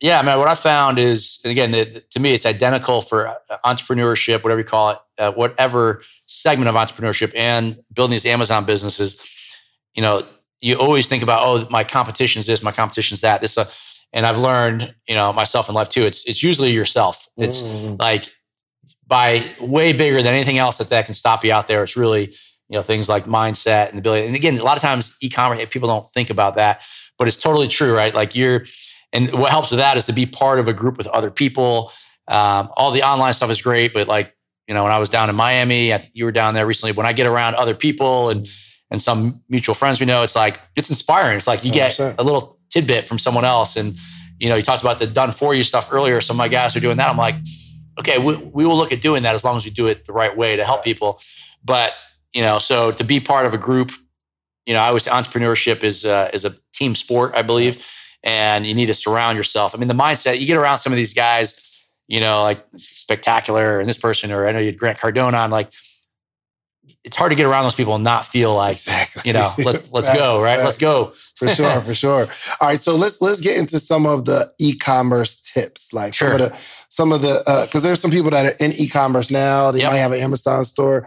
Yeah, man. What I found is, and again, to me, it's identical for uh, entrepreneurship, whatever you call it, uh, whatever segment of entrepreneurship, and building these Amazon businesses you know, you always think about, oh, my competition is this, my competition is that. This, uh, and I've learned, you know, myself in life too. It's it's usually yourself. It's mm. like by way bigger than anything else that that can stop you out there. It's really, you know, things like mindset and ability. And again, a lot of times e-commerce people don't think about that, but it's totally true, right? Like you're, and what helps with that is to be part of a group with other people. Um, all the online stuff is great, but like you know, when I was down in Miami, I, you were down there recently. When I get around other people and and some mutual friends we know, it's like it's inspiring. It's like you 100%. get a little tidbit from someone else. And you know, you talked about the done for you stuff earlier. Some of my guys are doing that. I'm like, okay, we, we will look at doing that as long as we do it the right way to help right. people. But you know, so to be part of a group, you know, I was entrepreneurship is uh, is a team sport, I believe. And you need to surround yourself. I mean, the mindset you get around some of these guys, you know, like spectacular and this person, or I know you had Grant Cardone on, like it's hard to get around those people and not feel like exactly. you know let's let's go right let's go for sure for sure all right so let's let's get into some of the e-commerce tips like sure. some of the some of the because uh, there's some people that are in e-commerce now they yep. might have an amazon store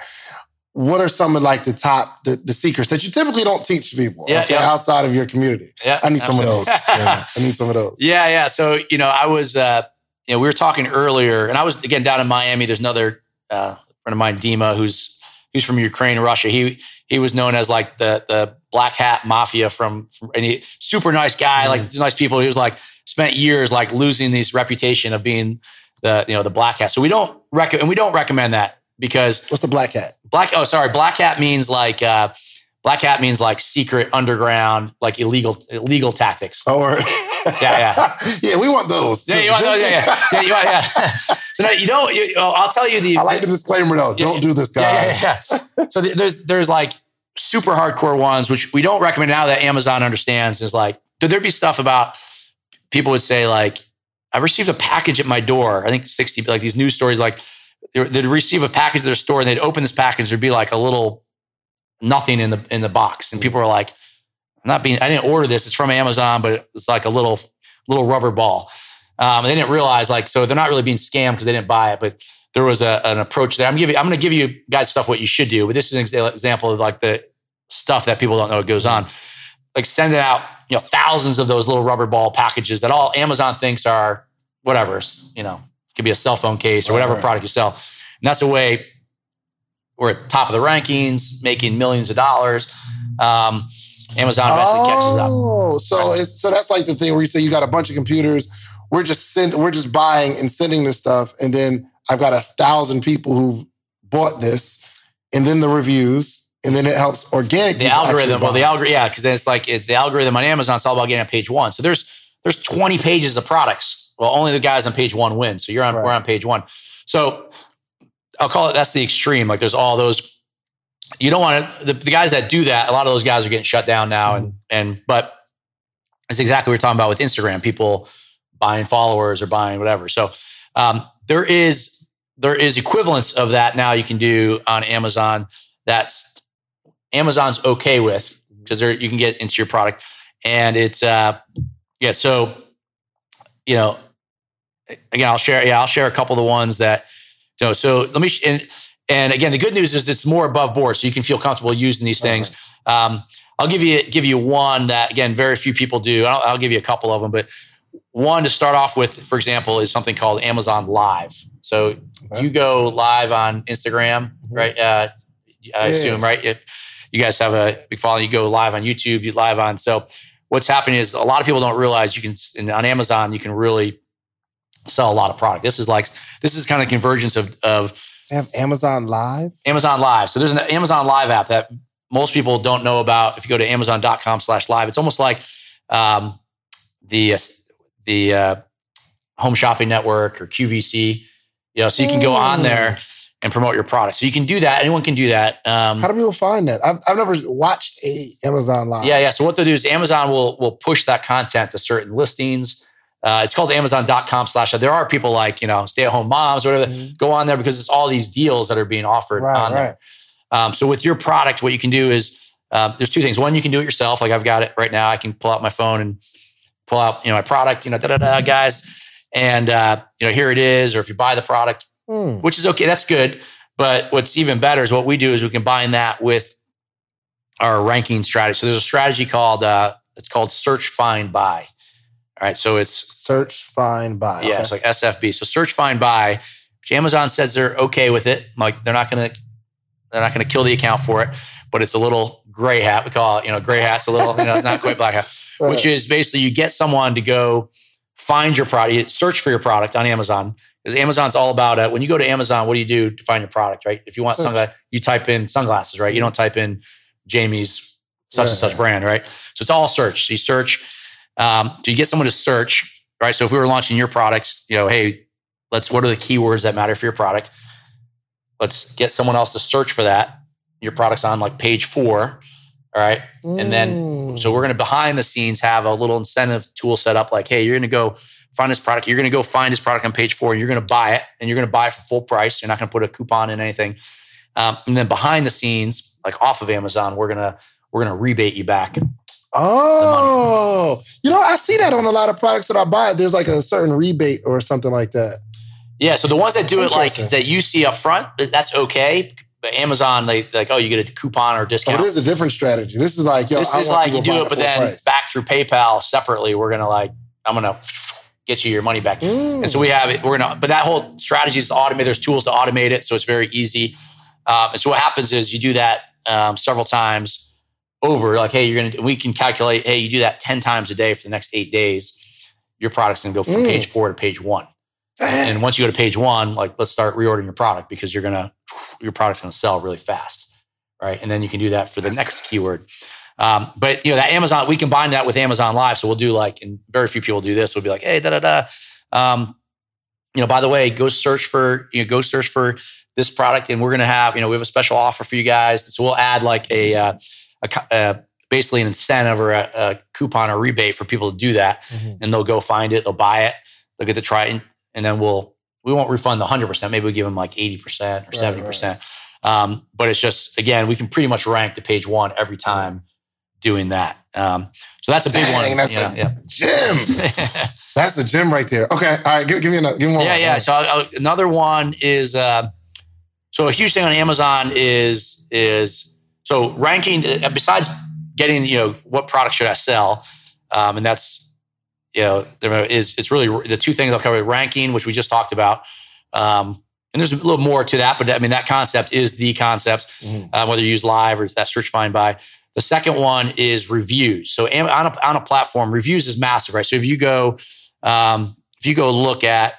what are some of like the top the, the secrets that you typically don't teach people yeah, okay, yeah. outside of your community yeah i need absolutely. some of those yeah, i need some of those yeah yeah so you know i was uh you know we were talking earlier and i was again down in miami there's another uh, friend of mine dima who's who's from Ukraine, Russia. He he was known as like the the black hat mafia from, from and he super nice guy, mm. like nice people. He was like spent years like losing this reputation of being the you know the black hat. So we don't recommend and we don't recommend that because what's the black hat? Black oh sorry, black hat means like uh, black hat means like secret underground like illegal illegal tactics. Oh, or yeah, yeah, yeah. We want those. Yeah, you want those. Yeah, yeah, yeah. You want, yeah. so now you don't. You, I'll tell you the. I like the disclaimer though. Yeah, don't do this, guys. Yeah, yeah, yeah. so there's there's like super hardcore ones which we don't recommend now that Amazon understands. Is like, could there be stuff about people would say like, I received a package at my door. I think sixty like these news stories like they'd receive a package at their store and they'd open this package. There'd be like a little nothing in the in the box, and people were like not being, I didn't order this. It's from Amazon, but it's like a little, little rubber ball. Um, they didn't realize like, so they're not really being scammed because they didn't buy it, but there was a, an approach there. I'm giving, I'm going to give you guys stuff what you should do, but this is an example of like the stuff that people don't know what goes on. Like sending out, you know, thousands of those little rubber ball packages that all Amazon thinks are whatever, you know, could be a cell phone case or whatever right. product you sell. And that's a way we're at top of the rankings, making millions of dollars. Um, Amazon eventually oh, catches up. Oh, so right. it's so that's like the thing where you say you got a bunch of computers. We're just send, we're just buying and sending this stuff, and then I've got a thousand people who've bought this, and then the reviews, and then it helps organic. The algorithm, well, the algorithm, yeah, because then it's like it, the algorithm on Amazon. It's all about getting on page one. So there's there's 20 pages of products. Well, only the guys on page one win. So you're on right. we're on page one. So I'll call it that's the extreme. Like there's all those you don't want to the, the, guys that do that a lot of those guys are getting shut down now and mm-hmm. and but it's exactly what we're talking about with instagram people buying followers or buying whatever so um, there is there is equivalence of that now you can do on amazon that's amazon's okay with because mm-hmm. you can get into your product and it's uh yeah so you know again i'll share yeah i'll share a couple of the ones that you know so let me and and again, the good news is it's more above board, so you can feel comfortable using these things. Um, I'll give you give you one that again very few people do. I'll, I'll, give you a couple of them, but one to start off with, for example, is something called Amazon Live. So okay. you go live on Instagram, mm-hmm. right? Uh, I yeah, assume, yeah. right? It, you guys have a big following. You go live on YouTube. You live on. So what's happening is a lot of people don't realize you can on Amazon you can really sell a lot of product. This is like this is kind of convergence of of have Amazon Live? Amazon Live. So there's an Amazon Live app that most people don't know about. If you go to amazon.com slash live, it's almost like um, the, the uh, home shopping network or QVC. You know, so you can go on there mm. and promote your product. So you can do that. Anyone can do that. Um, How do people find that? I've, I've never watched a Amazon Live. Yeah, yeah. So what they'll do is Amazon will will push that content to certain listings. Uh, it's called amazon.com slash. There are people like, you know, stay at home moms or whatever, mm-hmm. go on there because it's all these deals that are being offered right, on right. there. Um, so with your product, what you can do is um, there's two things. One, you can do it yourself. Like I've got it right now. I can pull out my phone and pull out, you know, my product, you know, da da da, guys. And, uh, you know, here it is. Or if you buy the product, mm. which is okay, that's good. But what's even better is what we do is we combine that with our ranking strategy. So there's a strategy called, uh, it's called search, find, buy. All right. So it's search, find, buy. Yeah. Okay. It's like SFB. So search, find, buy. Which Amazon says they're okay with it. Like they're not going to, they're not going to kill the account for it, but it's a little gray hat. We call it, you know, gray hat's a little, you know, it's not quite black hat, right. which is basically you get someone to go find your product, search for your product on Amazon. Because Amazon's all about it. When you go to Amazon, what do you do to find your product, right? If you want sunglasses, you type in sunglasses, right? You mm-hmm. don't type in Jamie's such yeah. and such brand, right? So it's all search. So you search um, you get someone to search, right? So if we were launching your products, you know, hey, let's what are the keywords that matter for your product? Let's get someone else to search for that. Your product's on like page four. All right. And then, so we're going to behind the scenes have a little incentive tool set up like, hey, you're going to go find this product. You're going to go find this product on page four and you're going to buy it and you're going to buy it for full price. You're not going to put a coupon in anything. Um, and then behind the scenes, like off of Amazon, we're going to, we're going to rebate you back. Oh, you know, I see that on a lot of products that I buy. There's like a certain rebate or something like that. Yeah. So the ones that do it like that you see up front, that's okay. But Amazon, they like, oh, you get a coupon or Oh, discount. it is a different strategy. This is like, yo, this I is want like you do it, but then price. back through PayPal separately, we're gonna like, I'm gonna get you your money back. Mm. And so we have it. We're gonna, but that whole strategy is to automate. There's tools to automate it, so it's very easy. Um, and so what happens is you do that um, several times over. Like, hey, you're gonna. We can calculate. Hey, you do that ten times a day for the next eight days. Your product's gonna go from Mm. page four to page one. And once you go to page one, like let's start reordering your product because you're gonna your product's gonna sell really fast, right? And then you can do that for the next keyword. Um, but you know that Amazon, we combine that with Amazon Live, so we'll do like, and very few people do this. We'll be like, hey, da da da. Um, you know, by the way, go search for you know, go search for this product, and we're gonna have you know we have a special offer for you guys. So we'll add like a, uh, a, co- uh, basically an incentive or a, a coupon or rebate for people to do that, Mhm. and they'll go find it, they'll buy it, they'll get to try it, and, and then we'll we won't refund the hundred percent. Maybe we give them like eighty percent or Right, seventy percent. Um, but it's just again, we can pretty much rank to page one every time doing that. Um, so that's a big Dang, one. that's yeah, a yeah. Gym. That's the gym right there. Okay. All right. Give, give me another. Give me one. yeah, more. yeah. So I'll, I'll- another one is uh, so a huge thing on Amazon is is so ranking. uh, Besides getting you know what product should I sell, um, and that's you know there is it's really the two things I'll cover: ranking, which we just talked about. Um, and there's a little more to that, but I mean that concept is the concept. Mhm. uh, whether you use live or that search find buy. The second one is reviews. So on a, on a platform, reviews is massive, right? So if you go, um, if you go look at,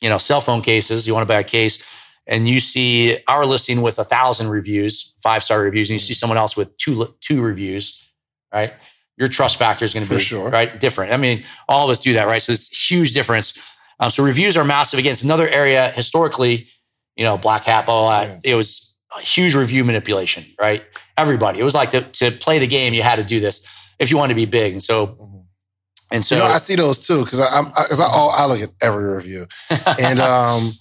you know, cell phone cases, you want to buy a case, and you see our listing with a thousand reviews, five star reviews, and you see someone else with two two reviews, right? Your trust factor is going to be sure. right different. I mean, all of us do that, right? So it's a huge difference. Um, so reviews are massive. Again, it's another area historically, you know, black hat, blah, blah, blah. It was a huge review manipulation, right? Everybody. It was like to, to play the game, you had to do this if you wanted to be big. And so, Mhm. and so, you know, I see those too because I, I'm because I, oh, I look at every review and um,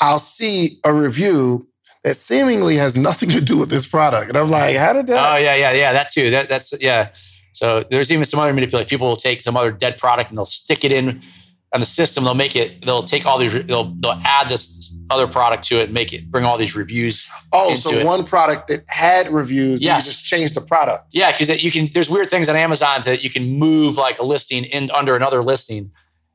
I'll see a review that seemingly has nothing to do with this product, and I'm like, how did that? oh yeah, yeah, yeah, that too. That that's yeah. So there's even some other manipulation. People will take some other dead product and they'll stick it in on the system. They'll make it. They'll take all these. They'll they'll add this other product to it and make it bring all these reviews. oh, so it. one product that had reviews, Yes. you just changed the product. Yeah, because you can. There's weird things on Amazon that you can move like a listing in under another listing,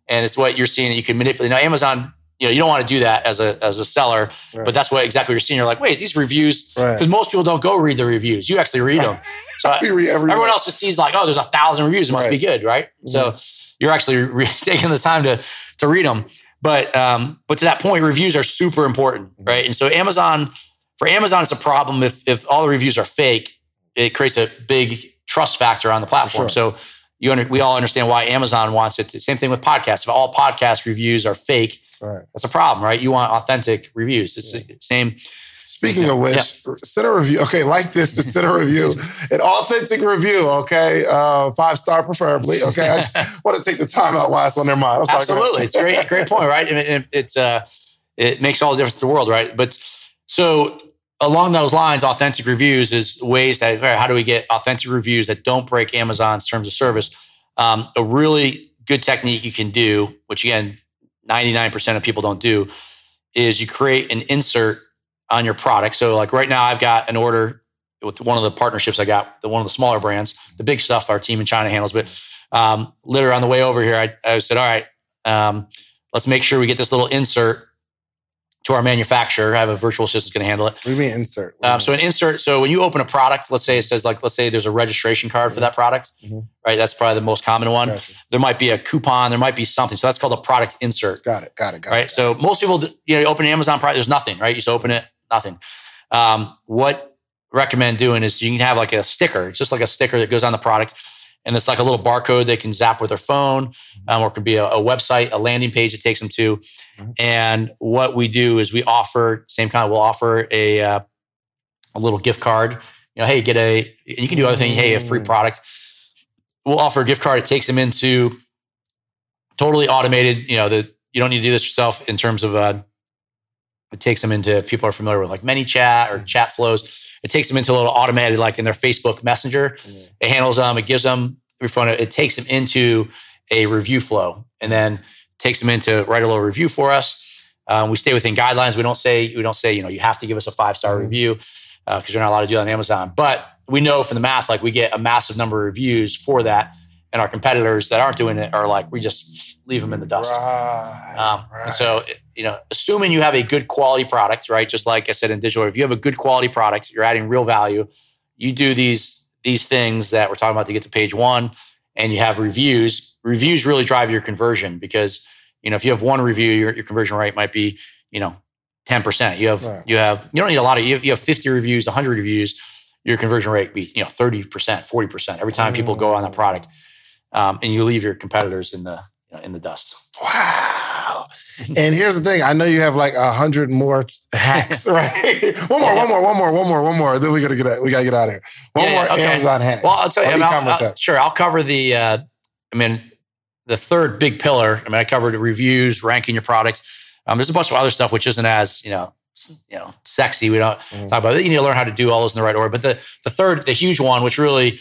and it's what you're seeing that you can manipulate. Now Amazon, you know, you don't want to do that as a as a seller, Right. but that's what exactly you're seeing. You're like, wait, these reviews, Right. because most people don't go read the reviews. You actually read them. So We read every everyone else just sees like, oh, there's a thousand reviews. It must be Right. good, right? So you're actually re- taking the time to to read them. But um, but to that point, reviews are super important, Mm-hmm. right? And so Amazon, for Amazon, it's a problem if if all the reviews are fake. It creates a big trust factor on the platform. sure. So you under, we all understand why Amazon wants it. Same thing with podcasts. If all podcast reviews are fake, Right. that's a problem, right? You want authentic reviews. It's the same. Speaking of which, send a review. Okay, like this, and send a review, an authentic review. Okay, uh, five star preferably. Okay, I just want to take the time out while it's on their mind. I'm sorry. Absolutely, it's great, great point, right? And it, it's uh, it makes all the difference in the world, right? But so along those lines, authentic reviews is ways that right, how do we get authentic reviews that don't break Amazon's terms of service? Um, a really good technique you can do, which again, ninety nine percent of people don't do, is you create an insert on your product. So like right now, I've got an order with one of the partnerships I got, the one of the smaller brands, the big stuff our team in China handles, but um, literally on the way over here, I, I said, all right, um, let's make sure we get this little insert to our manufacturer. I have a virtual assistant going to handle it. What do you mean insert? Um, so an insert. So when you open a product, let's say it says like, let's say there's a registration card for that product, Mhm. right? That's probably the most common one. Gotcha. There might be a coupon. There might be something. So that's called a product insert got it, got it, got right? it. So most people, you know, you open an Amazon product, there's nothing, right? You just open it, nothing. Um, what I recommend doing is you can have like a sticker. It's just like a sticker that goes on the product, and it's like a little barcode they can zap with their phone, um, or it could be a, a website, a landing page it takes them to. Mhm. And what we do is we offer same kind. We'll offer a uh, a little gift card. you know, hey, get a, and you can do other things. Hey, a free product. We'll offer a gift card. It takes them into totally automated. You know, the you don't need to do this yourself in terms of. Uh, it takes them into people are familiar with like ManyChat or chat flows. It takes them into a little automated, like in their Facebook Messenger. It handles them. It gives them refund. It takes them into a review flow, and then takes them into write a little review for us. Um, we stay within guidelines. We don't say we don't say you know you have to give us a five star Mhm. review because you're not allowed to do that on Amazon. But we know from the math, like we get a massive number of reviews for that, and our competitors that aren't doing it are like we just leave them in the dust. Right. Um, right. And so, you know, assuming you have a good quality product, right? Just like I said in digital, if you have a good quality product, you're adding real value. You do these these things that we're talking about to get to page one, and you have reviews. Reviews really drive your conversion because you know if you have one review, your, your conversion rate might be you know ten percent. You have Right. you have you don't need a lot of you have, you have fifty reviews, hundred reviews. Your conversion rate be you know thirty percent, forty percent every time people go on that product, um, and you leave your competitors in the you know, in the dust. Wow. And here's the thing. I know you have like a hundred more hacks, right? one more, one more, one more, one more, one more. Then we gotta get out, we gotta get out of here. One Yeah, more yeah, okay. Amazon hack. Well, I'll tell you, mean, I'll- e-commerce I'll- sure, I'll cover the. Uh, I mean, the third big pillar. I mean, I covered the reviews, ranking your product. Um, there's a bunch of other stuff which isn't as you know, you know, sexy. We don't Mhm. talk about it. You need to learn how to do all those in the right order. But the the third, the huge one, which really,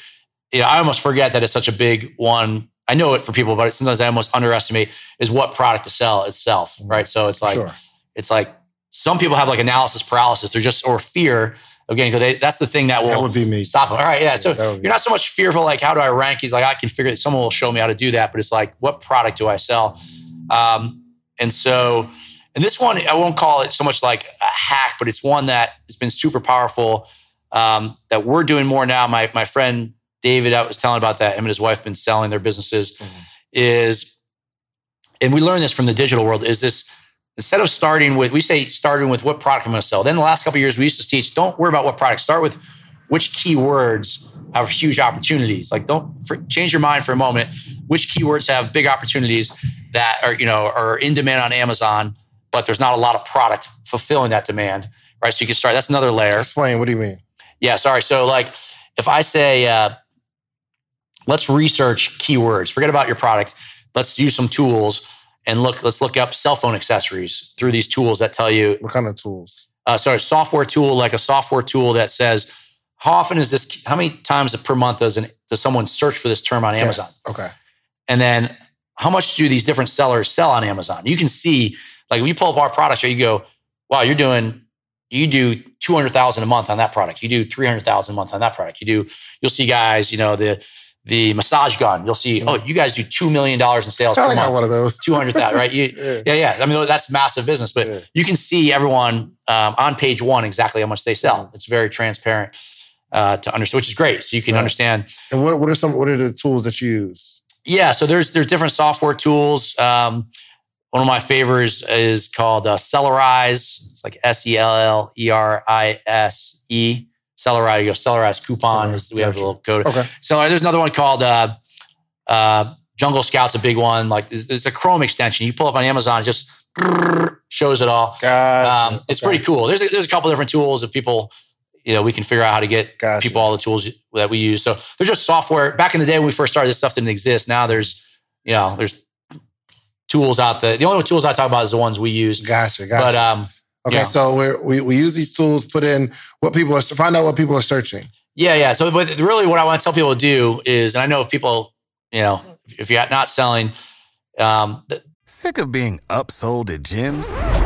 you know, I almost forget that it's such a big one. I know it for people, but sometimes I almost underestimate is what product to sell itself, Mhm. right? So it's like sure. it's like some people have like analysis paralysis. They're just or fear of getting. They, that's the thing that will That would be me. stop them. All right, yeah. So that would be- you're not so much fearful like how do I rank? He's like I can figure it. Someone will show me how to do that, but it's like what product do I sell? Um, and so, and this one I won't call it so much like a hack, but it's one that has been super powerful. Um, that we're doing more now. My my friend David, I was telling about that. Him and his wife been selling their businesses. Mhm. Is and we learned this from the digital world. Is this instead of starting with we say starting with what product I'm going to sell. Then the last couple of years we used to teach don't worry about what product. Start with which keywords have huge opportunities. Like don't for, change your mind for a moment. Which keywords have big opportunities that are you know are in demand on Amazon, but there's not a lot of product fulfilling that demand. Right, so you can start. That's another layer. Explain. What do you mean? Yeah, sorry. So like if I say uh, let's research keywords, forget about your product. Let's use some tools and look. Let's look up cell phone accessories through these tools that tell you. What kind of tools? Uh, sorry, software tool like a software tool that says how often is this? How many times per month does an does someone search for this term on Amazon? Yes. Okay. And then how much do these different sellers sell on Amazon? You can see, like, if you pull up our product, you go, wow, you're doing, you do 200,000 a month on that product. You do 300,000 a month on that product. You do, you'll see guys, you know, the, the massage gun. You'll see, oh, you guys do $2 million in sales I per got one of those. 200,000, right? You, Yeah. yeah, yeah. I mean, that's massive business, but Yeah. you can see everyone um, on page one exactly how much they sell. Mhm. It's very transparent uh, to understand, which is great. So you can Right. understand And what, what are some? What are the tools that you use? yeah, so there's there's different software tools. Um, one of my favorites is called uh, Sellerise. It's like S E L L E R I S E. Sellerise. You go Sellerise coupon. Okay, is- we have a little code. Okay. So uh, there's another one called uh, uh, Jungle Scout's a big one. Like it's, it's a Chrome extension. You pull up on Amazon, it just shows it all. Gotcha. Um, it's Okay. pretty cool. There's a, there's a couple different tools if people, you know, we can figure out how to get Gotcha. people all the tools that we use. So they're just software. Back in the day when we first started, this stuff didn't exist. Now there's, you know, there's tools out there. The only tools I talk about is the ones we use. Gotcha. Gotcha. But um, okay. yeah. So we're, we we use these tools, put in what people are find out what people are searching. yeah, yeah. So but really, what I want to tell people to do is, and I know if people, you know, if you're not selling, um, th- Sick of being upsold at gyms?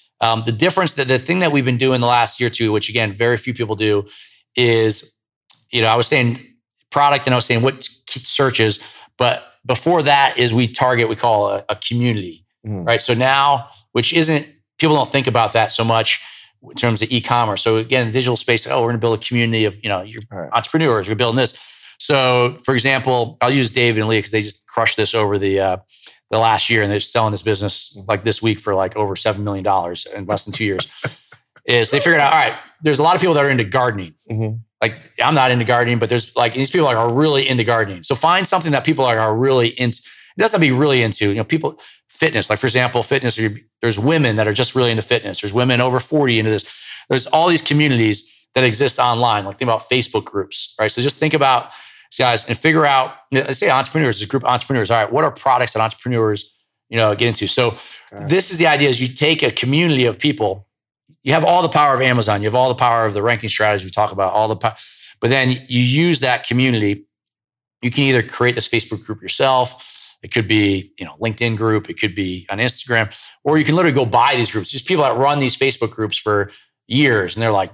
Um, the difference that the thing that we've been doing the last year or two, which again very few people do, is you know I was saying product and I was saying what searches, but before that is we target we call a, a community, Mm. right? So now, which isn't people don't think about that so much, in terms of e-commerce. So again, digital space, oh, we're going to build a community of you know your Right. entrepreneurs. We're building this. So, for example, I'll use David and Leah because they just crushed this over the uh, the last year, and they're selling this business like this week for like over seven million dollars in less than two years. is they figured out, all right, there's a lot of people that are into gardening. Mhm. Like I'm not into gardening, but there's like these people are really into gardening. So find something that people are, are really into. It doesn't have to be really into. You know, people fitness. Like for example, fitness. There's women that are just really into fitness. There's women over 40 into this. There's all these communities that exist online. Like think about Facebook groups, right? So just think about guys and figure out. Let's say entrepreneurs, is a group of entrepreneurs. All right, what are products that entrepreneurs, you know, get into? So this is the idea: is you take a community of people. You have all the power of Amazon. You have all the power of the ranking strategy we talk about. All the, power, but then you use that community. You can either create this Facebook group yourself. It could be, you know, LinkedIn group. It could be on Instagram, or you can literally go buy these groups. Just people that run these Facebook groups for years, and they're like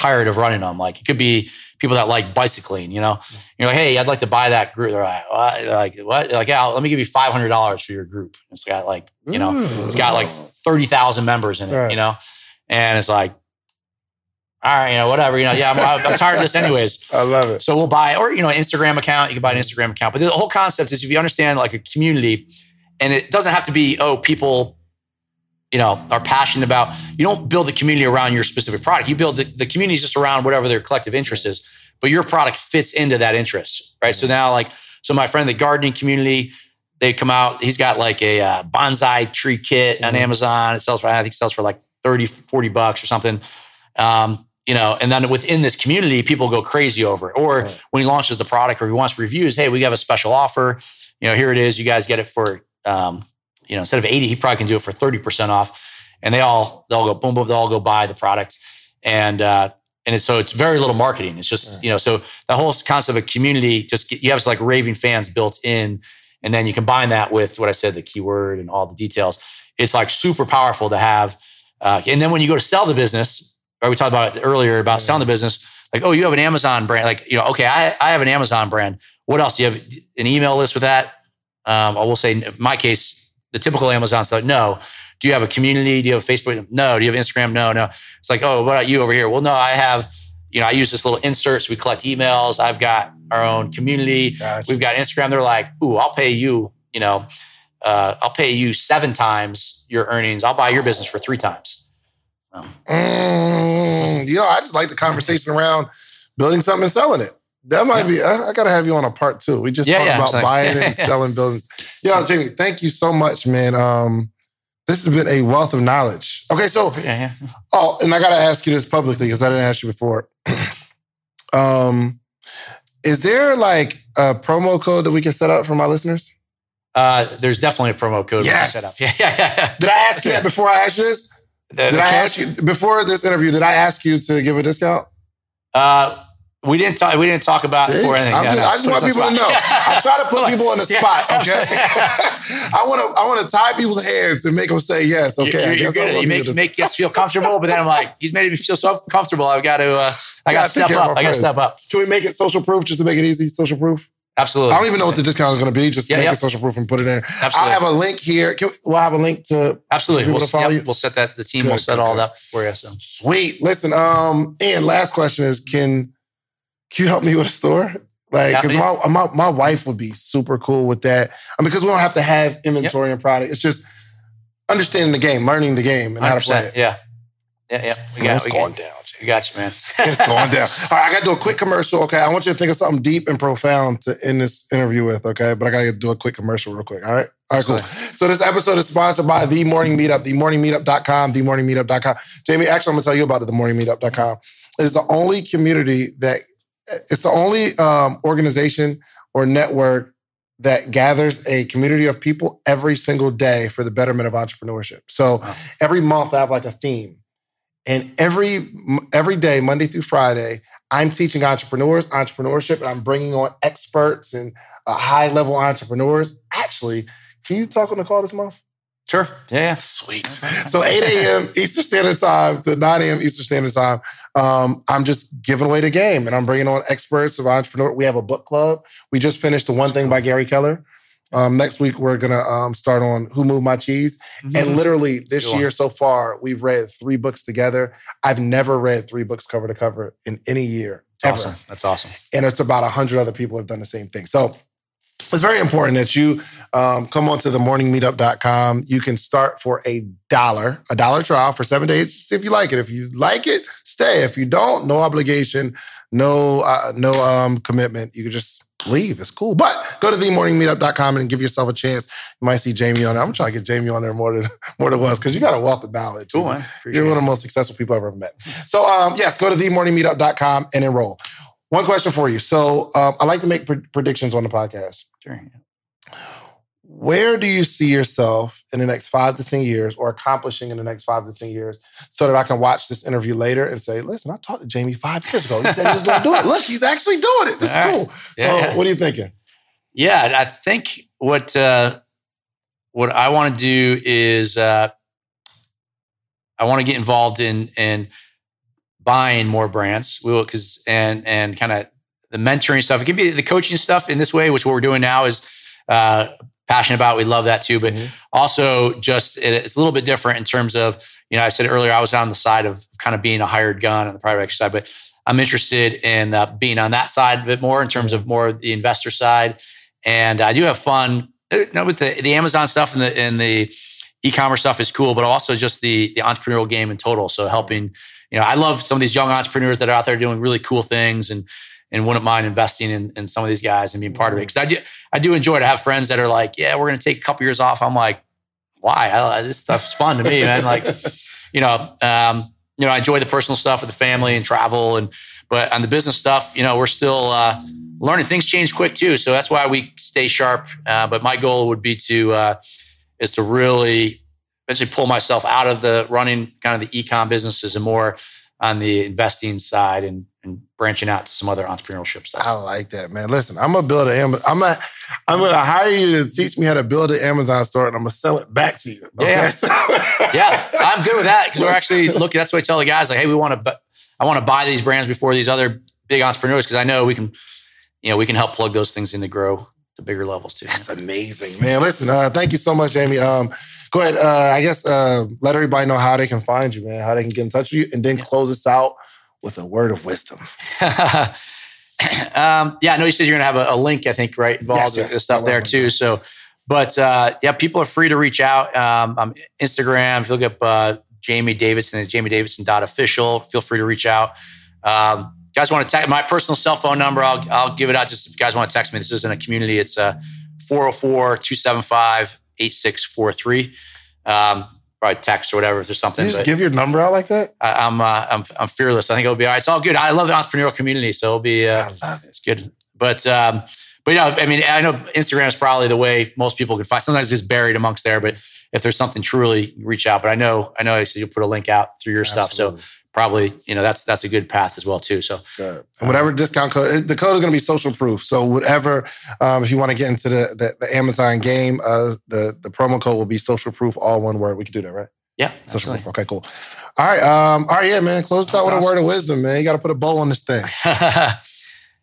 tired of running them. Like it could be people that like bicycling. You know, you know, hey, I'd like to buy that group. They're like, what? They're like what? They're like, yeah, let me give you five hundred dollars for your group. It's got like, you know, it's got like mm. thirty thousand members in it. Right. You know, and it's like, all right, you know, whatever. You know, yeah, I'm, I'm tired of this anyways. I love it. So we'll buy, or you know, Instagram account. You can buy an Instagram account. But the whole concept is if you understand like a community, and it doesn't have to be oh people, you know, are passionate about. You don't build the community around your specific product. You build the, the community just around whatever their collective interest is. But your product fits into that interest, right? So now, like, so my friend, the gardening community, they come out. He's got like a uh, bonsai tree kit on Amazon. It sells for I think it sells for like 30, 40 bucks or something. Um, you know, and then within this community, people go crazy over it. Or when he launches the product or he wants reviews, hey, we have a special offer. You know, here it is. You guys get it for, um, you know, instead of 80, he probably can do it for 30% off. And they all, they all go boom, boom, they all go buy the product. And, uh, and it's, so it's very little marketing. It's just, you know, so the whole concept of community, just get, you have like raving fans built in. And then you combine that with what I said, the keyword and all the details. It's like super powerful to have. Uh, and then when you go to sell the business, right? We talked about it earlier about selling the business. Like, oh, you have an Amazon brand. Like, you know, okay, I, I have an Amazon brand. What else? Do you have an email list with that? Um, I will say, in my case, the typical Amazon stuff. No. Do you have a community? Do you have Facebook? No. Do you have Instagram? No, no. It's like, oh, what about you over here? Well, no, I have, you know, I use this little insert. So we collect emails. I've got our own community. Gotcha. We've got Instagram. They're like, ooh, I'll pay you, you know, uh, I'll pay you seven times your earnings. I'll buy your business for three times. Mm, you know, I just like the conversation around building something and selling it. That might be. I, I gotta have you on a part two. We just Yeah, talked yeah, about like- buying and selling buildings. Yo, Jamie, thank you so much, man. Um, this has been a wealth of knowledge. Okay, so Yeah, yeah. oh, and I gotta ask you this publicly because I didn't ask you before. um, is there like a promo code that we can set up for my listeners? Uh, there's definitely a promo code we can Yes. set up. Yeah, yeah, yeah. Did I ask you that before I asked you this? The- Did the I ask you before this interview? Did I ask you to give a discount? Uh, we didn't talk. We didn't talk about it See? before anything. Just- no, I just put want people on to know. I try to put people on the yeah, spot. Okay. I want to I want to tie people's hands and make them say yes. Okay, you're, you're good. I at it. want You make make us feel comfortable, but then I'm like, he's made me feel so comfortable. I've got to. Uh, I got to step up. I got to step up. Can we make it social proof just to make it easy? Social proof. Absolutely. I don't even know what the discount is going to be. Just Yeah, make yeah. it social proof and put it in. Absolutely. I'll have a link here. Can, we'll have a link to Absolutely. We'll, to follow yep, you. we'll set that. The team Good, will set good, all good. that for you. So. Sweet. Listen, um, and last question is can can you help me with a store? Like, because my, my my wife would be super cool with that. I mean, because we don't have to have inventory and product. It's just understanding the game, learning the game, and how to play it. Yeah. Yeah. Yeah. We got, it's we, going got, down, we Jay. got you, man. It's going down. All right, I got to do a quick commercial. Okay, I want you to think of something deep and profound to end this interview with. Okay, but I got to do a quick commercial real quick. All right. All right, cool. So this episode is sponsored by The Morning Meetup, themorningmeetup.com, themorningmeetup.com. Jamie, actually, I'm going to tell you about it, themorningmeetup.com. It's the only community that, it's the only um, organization or network that gathers a community of people every single day for the betterment of entrepreneurship. So every month I have like a theme. And every every day, Monday through Friday, I'm teaching entrepreneurs entrepreneurship, and I'm bringing on experts and uh, high level entrepreneurs. Actually, can you talk on the call this month? Sure. Yeah. Yeah. Sweet. So 8 a.m. Eastern Standard Time to 9 a.m. Eastern Standard Time. Um, I'm just giving away the game and I'm bringing on experts of entrepreneur. We have a book club. We just finished the one thing by Gary Keller. Um, next week we're gonna um, start on Who Moved My Cheese, Mm-hmm. and literally this Good one. year so far we've read three books together. I've never read three books cover to cover in any year ever, Awesome. That's awesome. and it's about a hundred other people have done the same thing. So it's very important that you um, come on to the morningmeetup.com. You can start for a dollar, a dollar trial for seven days. See if you like it. If you like it, stay. If you don't, no obligation, no uh, no um, commitment. You can just leave. It's cool. But go to themorningmeetup.com and give yourself a chance. You might see Jamie on there. I'm trying to get Jamie on there more than more than was because you got a wealth of knowledge. Cool, man. You're one of the most successful people I've ever met. So, um, yes, go to themorningmeetup.com and enroll. One question for you. So, um, I like to make pre- predictions on the podcast. Sure. Where do you see yourself in the next five to 10 years or accomplishing in the next five to 10 years so that I can watch this interview later and say, listen, I talked to Jamie five years ago. He said he was going to do it. Look, he's actually doing it. This is All right. cool. Yeah, so, what are you thinking? Yeah, I think what uh, what I want to do is uh, I want to get involved in in buying more brands. We will because and and kind of the mentoring stuff. It can be the coaching stuff in this way, which what we're doing now is uh, passionate about. We love that too, but Mhm. also just it, it's a little bit different in terms of you know I said earlier I was on the side of kind of being a hired gun on the private equity side, but I'm interested in uh, being on that side a bit more in terms of more the investor side, and I do have fun uh, you know, with the the Amazon stuff and the and the e-commerce stuff is cool, but also just the the entrepreneurial game in total. So helping, you know, I love some of these young entrepreneurs that are out there doing really cool things and and wouldn't mind investing in, in some of these guys and being part of it. Because I do I do enjoy to have friends that are like, yeah, we're gonna take a couple years off. I'm like, why? I, this stuff's fun to me, man. Like, you know, um, you know, I enjoy the personal stuff with the family and travel and but on the business stuff, you know, we're still uh, learning. Things change quick too, so that's why we stay sharp. Uh, but my goal would be to uh, is to really eventually pull myself out of the running kind of the ecom businesses and more on the investing side and, and branching out to some other entrepreneurship stuff. I like that, man. Listen, I'm gonna build an Amazon. I'm gonna I'm gonna hire you to teach me how to build an Amazon store, and I'm gonna sell it back to you. Yeah. yeah, I'm good with that because we're actually looking. That's what I tell the guys like, hey, we want to, I want to buy these brands before these other big entrepreneurs because I know we can, you know, we can help plug those things in to grow to bigger levels too. That's amazing, man. Listen, uh, thank you so much, Jamie. Um, go ahead. Uh, I guess uh, let everybody know how they can find you, man. How they can get in touch with you, and then close us out with a word of wisdom. um, yeah, I know you said you're going to have a, a link, I think, right, involved Yes, with the stuff there too. So, but uh, yeah, people are free to reach out. Um, I'm Instagram. If you look up uh, Jamie Davidson, it's Jamie Davidson official. Feel free to reach out. Um, guys want to text my personal cell phone number? I'll I'll give it out. Just if you guys want to text me, this isn't a community. It's uh 404-275-8643. Um, probably text or whatever if there's something. You just give your number out like that? I, I'm, uh, I'm I'm fearless. I think it'll be all right. It's all good. I love the entrepreneurial community, so it'll be uh, I love it. it's good. But um, but you know, I mean, I know Instagram is probably the way most people can find. Sometimes it's just buried amongst there, but if there's something truly, reach out. But I know I know I said you'll put a link out through your stuff, so Absolutely. Probably you know that's that's a good path as well too. So Good. And whatever discount code, the code is going to be social proof. So whatever, um, if you want to get into the, the, the Amazon game, uh, the the promo code will be social proof, all one word. We can do that, right? yeah, Social proof. Okay, cool. All right, um, all right, yeah, man. Close us out with a word of wisdom, man. You got to put a bow on this thing.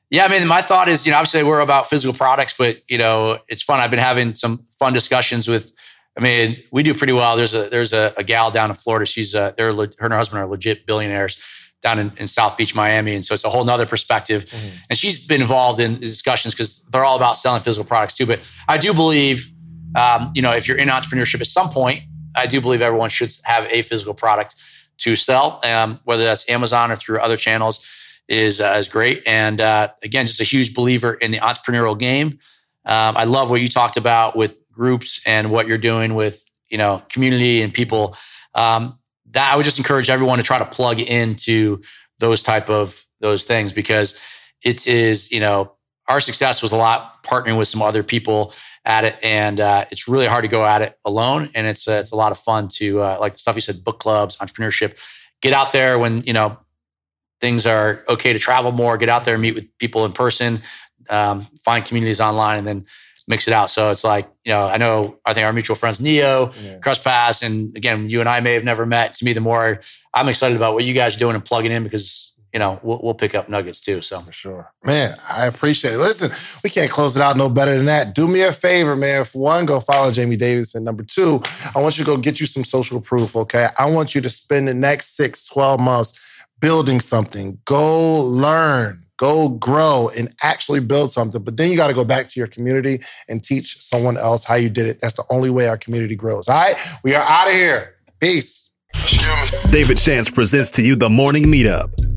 yeah, I mean, my thought is, you know, obviously we're about physical products, but you know, it's fun. I've been having some fun discussions with. I mean, we do pretty well. There's a there's a, a gal down in Florida. She's uh, they're her and her husband are legit billionaires down in, in South Beach, Miami, and so it's a whole nother perspective. And she's been involved in discussions because they're all about selling physical products too. But I do believe, um, you know, if you're in entrepreneurship at some point, I do believe everyone should have a physical product to sell, um, whether that's Amazon or through other channels, is uh, is great. And uh, again, just a huge believer in the entrepreneurial game. Um, I love what you talked about with groups and what you're doing with you know community and people. Um, that I would just encourage everyone to try to plug into those type of those things because it is you know our success was a lot partnering with some other people at it, and uh, it's really hard to go at it alone. And it's uh, it's a lot of fun to uh, like the stuff you said, book clubs, entrepreneurship. Get out there when you know things are okay to travel more. Get out there and meet with people in person. Um, find communities online, and then mix it out. So it's like you know, I know I think our mutual friends Neo, Yeah. Crust Pass, and again, you and I may have never met. To me, the more I'm excited about what you guys are doing and plugging in because you know, we'll, we'll pick up nuggets too. So for sure, man, I appreciate it. Listen, we can't close it out no better than that. Do me a favor, man. For one, go follow Jamie Davidson. Number two, I want you to go get you some social proof. Okay, I want you to spend the next six, 12 months building something. Go learn. Go grow and actually build something. But then you got to go back to your community and teach someone else how you did it. That's the only way our community grows. All right, we are out of here. Peace. David Shands presents to you the morning meetup.